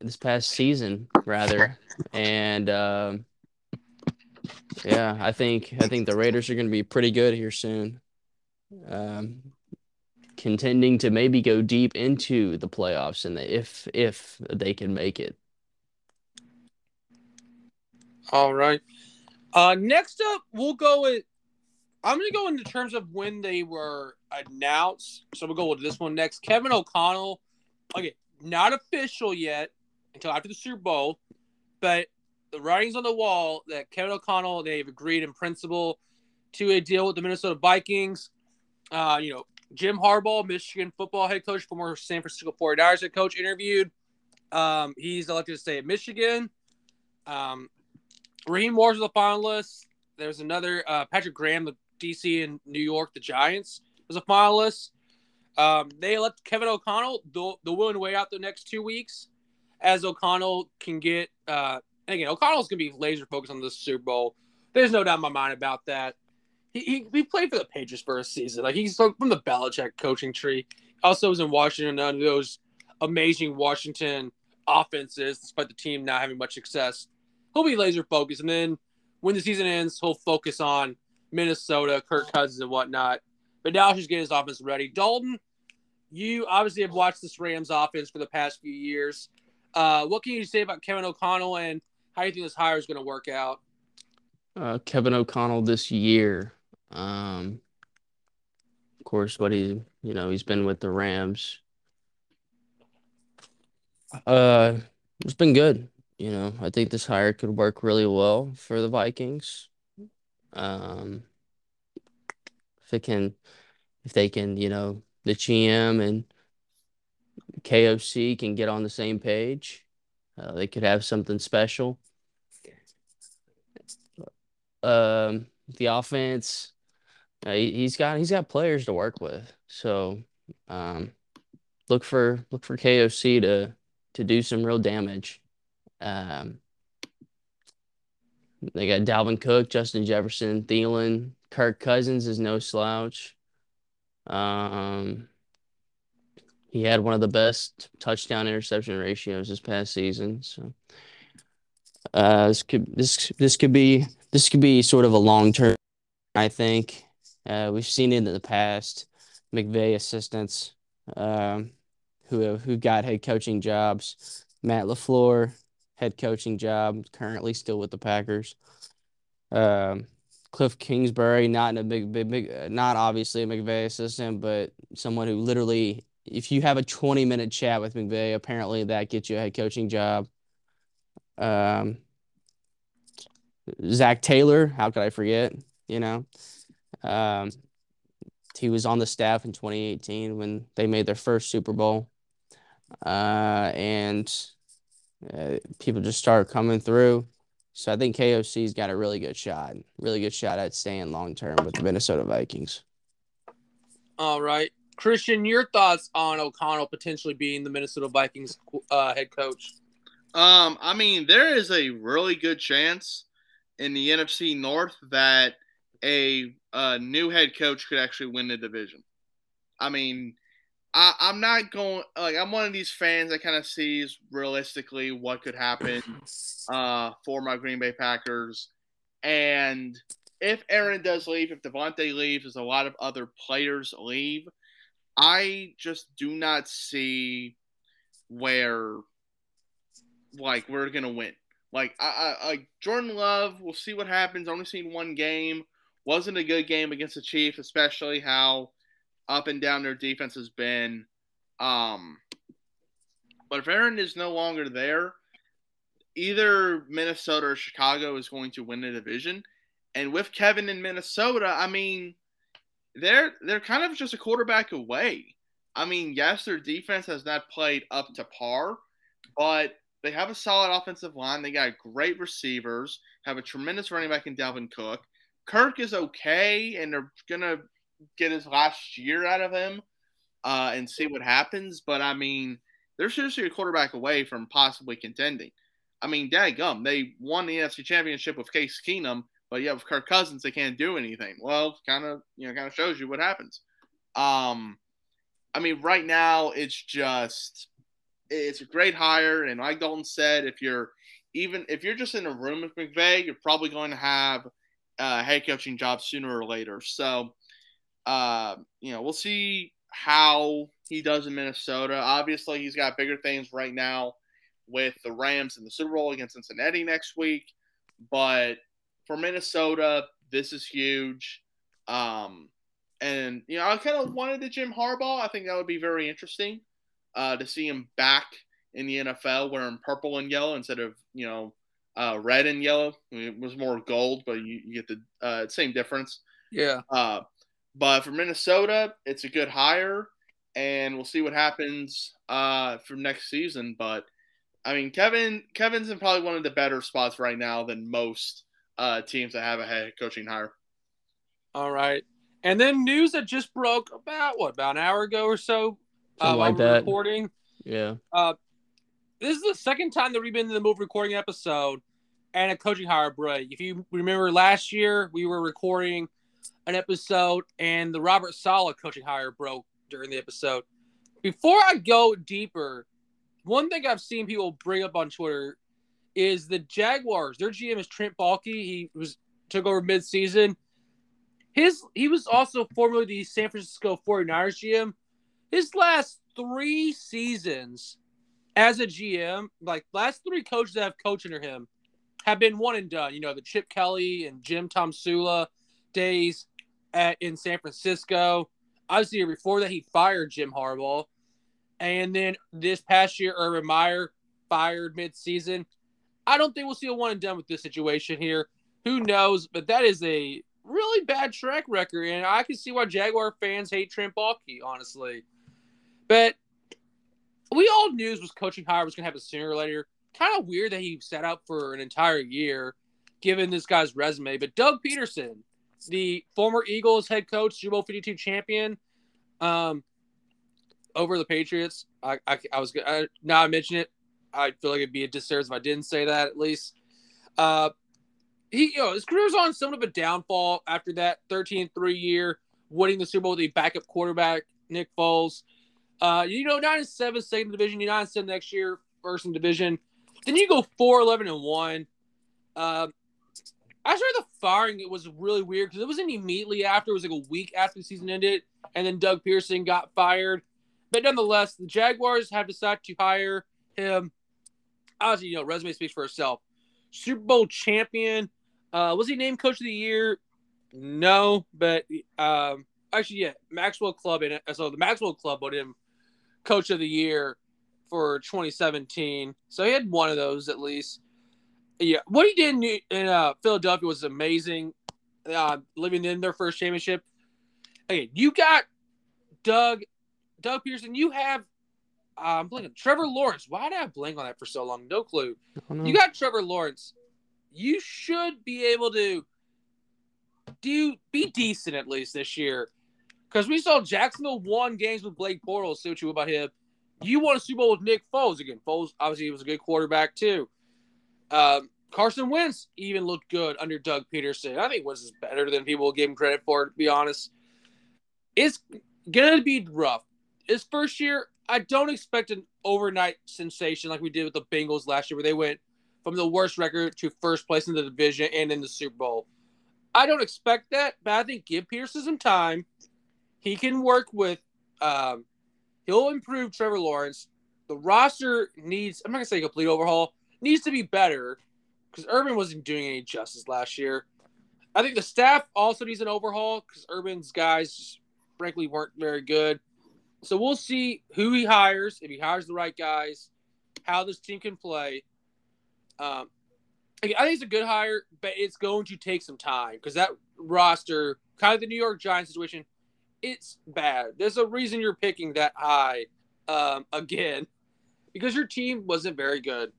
this past season rather, and um, yeah, I think I think the Raiders are going to be pretty good here soon. Um, contending to maybe go deep into the playoffs and if if they can make it. All right. Uh, next up, we'll go with I'm gonna go into terms of when they were announced. So we'll go with this one next. Kevin O'Connell. Okay, not official yet until after the Super Bowl, but the writings on the wall that Kevin O'Connell they've agreed in principle to a deal with the Minnesota Vikings. Uh, you know, Jim Harbaugh, Michigan football head coach, former San Francisco 49ers head coach, interviewed. Um, he's elected to stay at Michigan. Um, Raheem was a finalist. There's another uh, Patrick Graham, the DC and New York, the Giants, was a finalist. Um, they elect Kevin O'Connell. They'll, they'll win way out the next two weeks as O'Connell can get. Uh, again, O'Connell's going to be laser focused on the Super Bowl. There's no doubt in my mind about that. He, he, he played for the Patriots for a season. Like he's from the Belichick coaching tree. Also was in Washington under those amazing Washington offenses, despite the team not having much success. He'll be laser focused, and then when the season ends, he'll focus on Minnesota, Kirk Cousins, and whatnot. But now he's getting his offense ready. Dalton, you obviously have watched this Rams offense for the past few years. Uh, what can you say about Kevin O'Connell and how do you think this hire is going to work out? Uh, Kevin O'Connell this year. Um, of course, what he, you know, he's been with the Rams. Uh, it's been good. You know, I think this hire could work really well for the Vikings. Um, if it can, if they can, you know, the GM and KOC can get on the same page, uh, they could have something special. Um, the offense, uh, he, he's got he's got players to work with, so um, look for look for KOC to to do some real damage. Um, they got Dalvin Cook, Justin Jefferson, Thielen, Kirk Cousins is no slouch. Um, he had one of the best touchdown interception ratios this past season. So, uh, this could this this could be this could be sort of a long term. I think uh, we've seen it in the past. McVay assistants, um, who have, who got head coaching jobs. Matt LaFleur, head coaching job, currently still with the Packers. Um, Cliff Kingsbury, not in a big, big, big, not obviously a McVay assistant, but someone who literally, if you have a 20 minute chat with McVay, apparently that gets you a head coaching job. Um, Zac Taylor, how could I forget? You know, um, he was on the staff in 2018 when they made their first Super Bowl. Uh, and uh, people just started coming through. So I think KOC's got a really good shot, really good shot at staying long term with the Minnesota Vikings. All right, Christian, your thoughts on O'Connell potentially being the Minnesota Vikings uh, head coach? Um, I mean, there is a really good chance in the NFC North that a, a new head coach could actually win the division. I mean, I, I'm not going like I'm one of these fans that kind of sees realistically what could happen uh, for my Green Bay Packers, and if Aaron does leave, if Davante leaves, as a lot of other players leave, I just do not see where like we're gonna win. Like I, I like Jordan Love, we'll see what happens. Only seen one game, wasn't a good game against the Chiefs, especially how up and down their defense has been. Um, but if Aaron is no longer there, either Minnesota or Chicago is going to win the division. And with Kevin in Minnesota, I mean, they're they're kind of just a quarterback away. I mean, yes, their defense has not played up to par, but they have a solid offensive line. They got great receivers, have a tremendous running back in Dalvin Cook. Kirk is okay, and they're gonna get his last year out of him uh, and see what happens. But I mean, they're seriously a quarterback away from possibly contending. I mean, dang gum, they won the NFC Championship with Case Keenum, but yeah, with Kirk Cousins, they can't do anything. Well, kind of, you know, kind of shows you what happens. Um, I mean, right now it's just it's a great hire, and like Dalton said, if you're even if you're just in a room with McVay, you're probably going to have a head coaching job sooner or later. So uh, you know, we'll see how he does in Minnesota. Obviously, he's got bigger things right now with the Rams in the Super Bowl against Cincinnati next week. But for Minnesota, this is huge. Um, and you know, I kind of wanted the Jim Harbaugh. I think that would be very interesting uh, to see him back in the NFL wearing purple and yellow instead of you know uh, red and yellow. I mean, it was more gold, but you, you get the uh, same difference. Yeah. Uh, but for Minnesota, it's a good hire, and we'll see what happens uh, for next season. But I mean, Kevin Kevin's in probably one of the better spots right now than most uh, teams that have a head coaching hire. All right. And then news that just broke about what about an hour ago or so. Something uh, like while we're that. Recording. Yeah. This is the second time that we've been in the move recording episode and a coaching hire break. If you remember last year, we were recording an episode and the Robert Saleh coaching hire broke during the episode. Before I go deeper, one thing I've seen people bring up on Twitter is the Jaguars. Their GM is Trent Baalke. He was took over midseason. His he was also formerly the San Francisco 49ers GM. His last three seasons as a GM, like last three coaches that have coached under him, have been one and done. You know, the Chip Kelly and Jim Tomsula days at, in San Francisco. Obviously, before that, he fired Jim Harbaugh. And then this past year, Urban Meyer fired midseason. I don't think we'll see a one and done with this situation here. Who knows? But that is a really bad track record, and I can see why Jaguar fans hate Trent Baalke, honestly. But we all knew was coaching hire was going to happen sooner or later. Kind of weird that he sat out for an entire year, given this guy's resume. But Doug Pederson, the former Eagles head coach, Super Bowl 52 champion, um, over the Patriots. I, I, I was I, now I mention it. I feel like it'd be a disservice if I didn't say that at least. Uh, he, you know, his career's on somewhat of a downfall after that 13 3 year, winning the Super Bowl with the backup quarterback, Nick Foles. Uh, you know, 9 and 7, second division, you 9 and 7 next year, first in division. Then you go 4 11 and 1. Um, I started the firing. It was really weird because it wasn't immediately after. It was like a week after the season ended, and then Doug Pederson got fired. But nonetheless, the Jaguars have decided to hire him. Obviously, you know, resume speaks for itself. Super Bowl champion. Uh, was he named Coach of the Year? No, but um, actually, yeah, Maxwell Club in it. So the Maxwell Club voted him Coach of the Year for 2017. So he had one of those at least. Yeah, what he did in, in uh, Philadelphia was amazing. Uh, living in their first championship. Okay, you got Doug, Doug Pederson. You have uh, I'm blanking. Trevor Lawrence. Why did I blank on that for so long? No clue. You got Trevor Lawrence. You should be able to do be decent at least this year. Because we saw Jacksonville won games with Blake Bortles. See what you about him. You won a Super Bowl with Nick Foles again. Foles obviously was a good quarterback too. Um, Carson Wentz even looked good under Doug Pederson. I think Wentz is better than people give him credit for. To be honest, it's gonna be rough. His first year, I don't expect an overnight sensation like we did with the Bengals last year, where they went from the worst record to first place in the division and in the Super Bowl. I don't expect that, but I think give Pederson some time. He can work with. Um, he'll improve Trevor Lawrence. The roster needs. I'm not gonna say complete overhaul. Needs to be better because Urban wasn't doing any justice last year. I think the staff also needs an overhaul because Urban's guys, frankly, weren't very good. So we'll see who he hires, if he hires the right guys, how this team can play. Um, I think it's a good hire, but it's going to take some time because that roster, kind of the New York Giants situation, it's bad. There's a reason you're picking that high um, again because your team wasn't very good.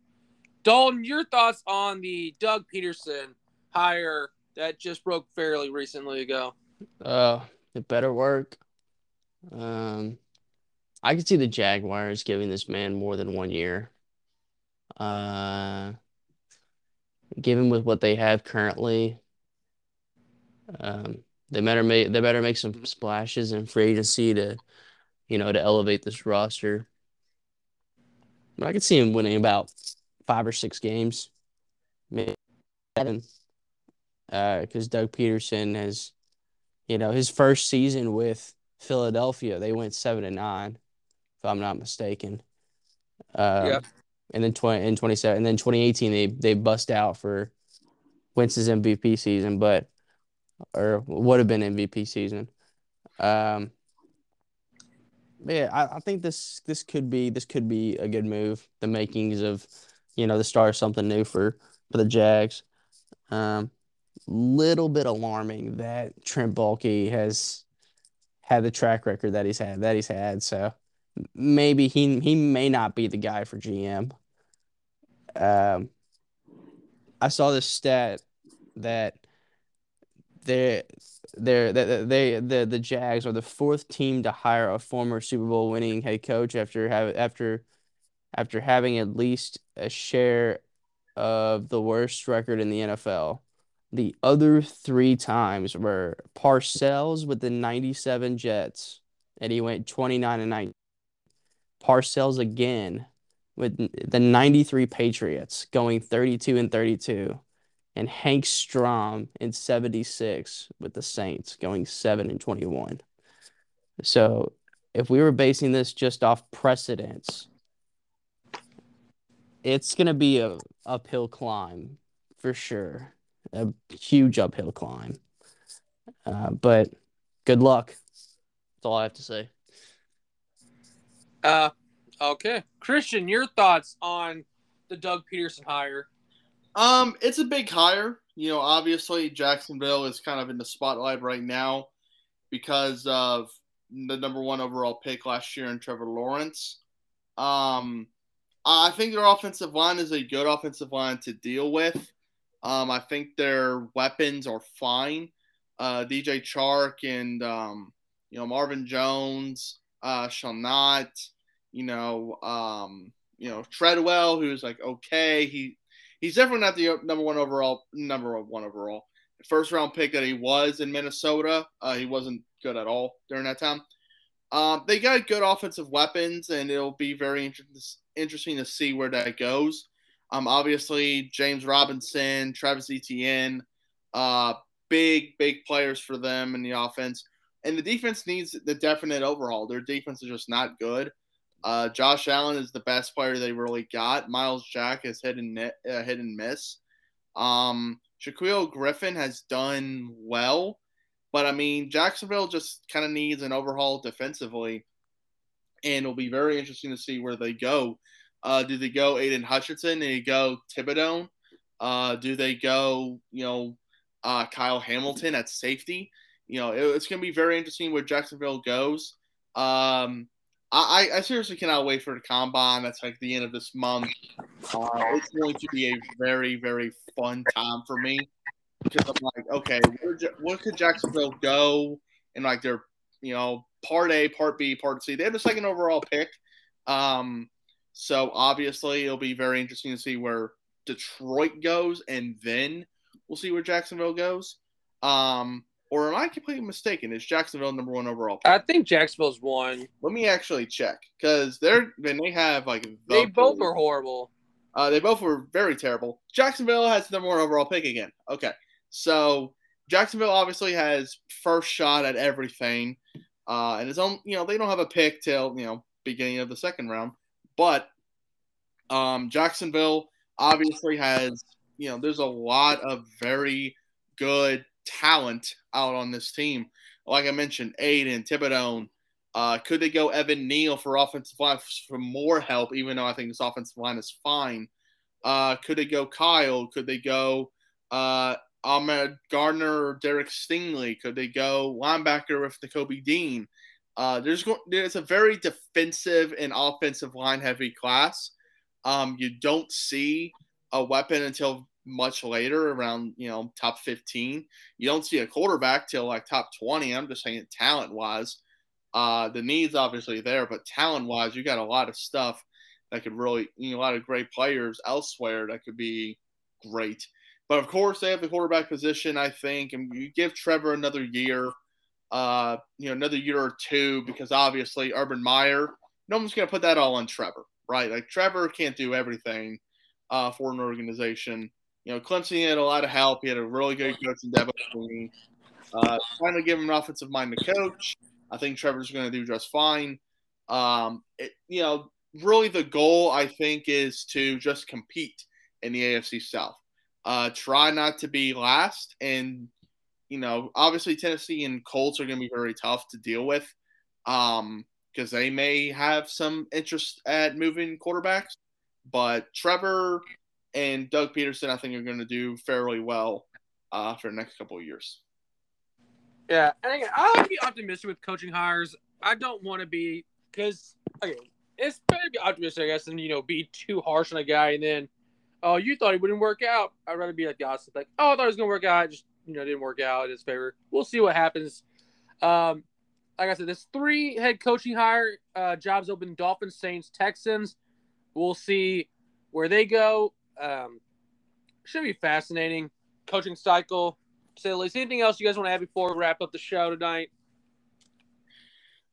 Dalton, your thoughts on the Doug Pederson hire that just broke fairly recently ago? Uh, it better work. Um, I could see the Jaguars giving this man more than one year. Uh, given with what they have currently, um, they better make they better make some splashes in free agency to, you know, to elevate this roster. But I could see him winning about five or six games, maybe seven. Uh, because Doug Pederson has, you know, his first season with Philadelphia, they went seven and nine, if I'm not mistaken. Uh, Yeah. And then twenty in twenty seven, and then twenty eighteen, they they bust out for Wentz's MVP season. But or would have been MVP season. Um, yeah, I, I think this this could be this could be a good move. The makings of, you know, the start of something new for for the Jags. Um, little bit alarming that Trent Baalke has had the track record that he's had that he's had. So maybe he he may not be the guy for GM. Um, I saw this stat that they they they the the Jags are the fourth team to hire a former Super Bowl winning head coach after have after after having at least a share of the worst record in the NFL. The other three times were Parcells with the 97 Jets, and he went 29 and 9. Parcells again with the 93 Patriots going 32 and 32 and Hank Stram in 76 with the Saints going 7 and 21. So, if we were basing this just off precedence, it's going to be a uphill climb for sure. A huge uphill climb. Uh, but good luck. That's all I have to say. Uh, okay, Christian, your thoughts on the Doug Pederson hire? Um, it's a big hire. You know, obviously Jacksonville is kind of in the spotlight right now because of the number one overall pick last year in Trevor Lawrence. Um, I think their offensive line is a good offensive line to deal with. Um, I think their weapons are fine. Uh, DJ Chark and um, you know Marvin Jones, uh, shall not. you know, um, you know Treadwell, who's like okay. He he's definitely not the number one overall number one overall first round pick that he was in Minnesota. Uh, he wasn't good at all during that time. Um, they got good offensive weapons, and it'll be very inter- interesting to see where that goes. Um, obviously, James Robinson, Travis Etienne, uh, big, big players for them in the offense. And the defense needs the definite overhaul. Their defense is just not good. Uh, Josh Allen is the best player they really got. Myles Jack is hit and, uh, hit and miss. Um, Shaquill Griffin has done well, but I mean, Jacksonville just kind of needs an overhaul defensively, and it'll be very interesting to see where they go. Uh, do they go Aidan Hutchinson? Do they go Thibodeaux? Uh, do they go, you know, uh, Kyle Hamilton at safety? You know, it, it's going to be very interesting where Jacksonville goes. Um, I, I seriously cannot wait for the combine. That's like the end of this month. Uh, it's going to be a very, very fun time for me because I'm like, okay, where, where could Jacksonville go in like their, you know, part A, part B, part C? They have the second overall pick. Um, so obviously it'll be very interesting to see where Detroit goes, and then we'll see where Jacksonville goes. Um, or am I completely mistaken? Is Jacksonville number one overall? Pick? I think Jacksonville's one. Let me actually check because they're then they have like the they both are horrible. Uh, they both were very terrible. Jacksonville has the number one overall pick again. Okay, so Jacksonville obviously has first shot at everything, uh, and it's on. You know they don't have a pick till you know beginning of the second round, but um, Jacksonville obviously has you know there's a lot of very good talent out on this team. Like I mentioned, Aidan, Thibodeaux. Uh, could they go Evan Neal for offensive line for more help, even though I think this offensive line is fine? Uh, could they go Kyle? Could they go uh, Ahmad Gardner or Derek Stingley? Could they go linebacker with Nakobe Dean? Uh, there's there's a very defensive and offensive line heavy class. Um, you don't see a weapon until much later, around you know top 15. You don't see a quarterback till like top 20. I'm just saying talent wise. Uh, the needs obviously there, but talent wise, you got a lot of stuff that could really, you know, a lot of great players elsewhere that could be great. But of course, they have the quarterback position, I think, and you give Trevor another year, uh, you know, another year or two, because obviously Urban Meyer, no one's going to put that all on Trevor, right? Like Trevor can't do everything uh, for an organization. You know, Clemson had a lot of help. He had a really good coach in Dabo. Uh, trying to give him an offensive mind to coach. I think Trevor's going to do just fine. Um, it, you know, really the goal I think is to just compete in the AFC South. Uh, try not to be last, and you know, obviously Tennessee and Colts are going to be very tough to deal with um, because they may have some interest at moving quarterbacks. But Trevor and Doug Pederson, I think, are going to do fairly well uh, for the next couple of years. Yeah, and again, I'll be optimistic with coaching hires. I don't want to be because again, it's better to be optimistic, I guess, than you know be too harsh on a guy and then, oh, you thought he wouldn't work out. I'd rather be like the opposite, like, oh, I thought it was gonna work out, just you know didn't work out in his favor. We'll see what happens. Um, like I said, there's three head coaching hire uh, jobs open: Dolphins, Saints, Texans. We'll see where they go. Um, should be fascinating coaching cycle. Least anything else you guys want to add before we wrap up the show tonight?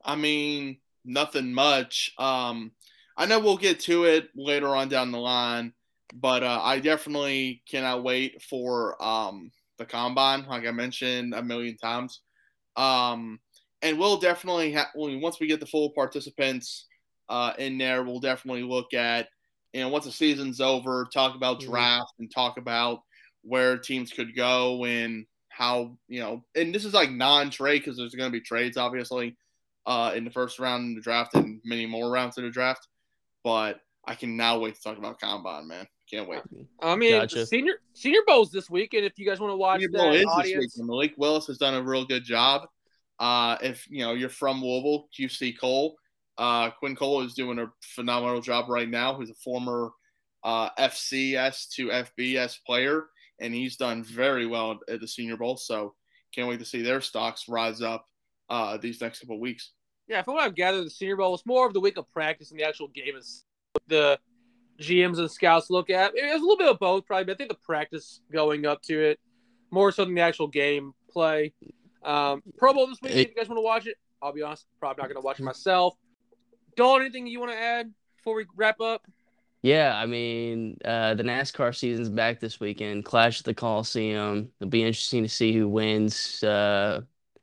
I mean, nothing much. Um, I know we'll get to it later on down the line, but uh, I definitely cannot wait for um, the combine, like I mentioned a million times. Um, and we'll definitely have once we get the full participants uh, in there, we'll definitely look at you know once the season's over, talk about mm-hmm. draft mm-hmm. and talk about where teams could go and how you know, and this is like non-trade because there's going to be trades obviously uh, in the first round in the draft and many more rounds in the draft. But I can now wait to talk about combine, man. Can't wait. I mean, gotcha. senior senior bowls this week, and if you guys want to watch senior that is audience, this week. Malik Willis has done a real good job. Uh, if you know you're from Louisville, QC Cole, uh, Quinn Cole is doing a phenomenal job right now. He's a former uh, FCS to FBS player and he's done very well at the Senior Bowl. So can't wait to see their stocks rise up uh, these next couple weeks. Yeah, from what I've gathered, the Senior Bowl was more of the week of practice and the actual game is the GMs and scouts look at. It was a little bit of both, probably, but I think the practice going up to it more so than the actual game play. Um, Pro Bowl this week. If you guys want to watch it, I'll be honest, probably not going to watch it myself. Dalton, anything you want to add before we wrap up? Yeah, I mean, uh, the NASCAR season's back this weekend. Clash at the Coliseum. It'll be interesting to see who wins. Uh,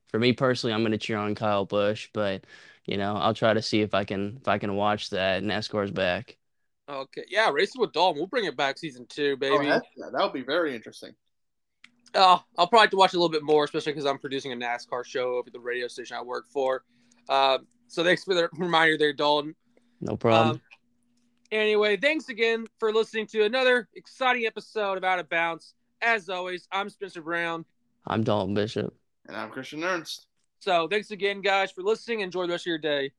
for me personally, I'm going to cheer on Kyle Busch, but you know, I'll try to see if I can if I can watch that. NASCAR's back. Okay, yeah, racing with Dalton. We'll bring it back season two, baby. Oh, yeah, that would be very interesting. Oh, I'll probably have to watch a little bit more, especially because I'm producing a NASCAR show over the radio station I work for. Uh, so thanks for the reminder there, Dalton. No problem. Um, Anyway, thanks again for listening to another exciting episode of Out of Bounds. As always, I'm Spencer Brown. I'm Dalton Bishop. And I'm Christian Ernst. So thanks again, guys, for listening. Enjoy the rest of your day.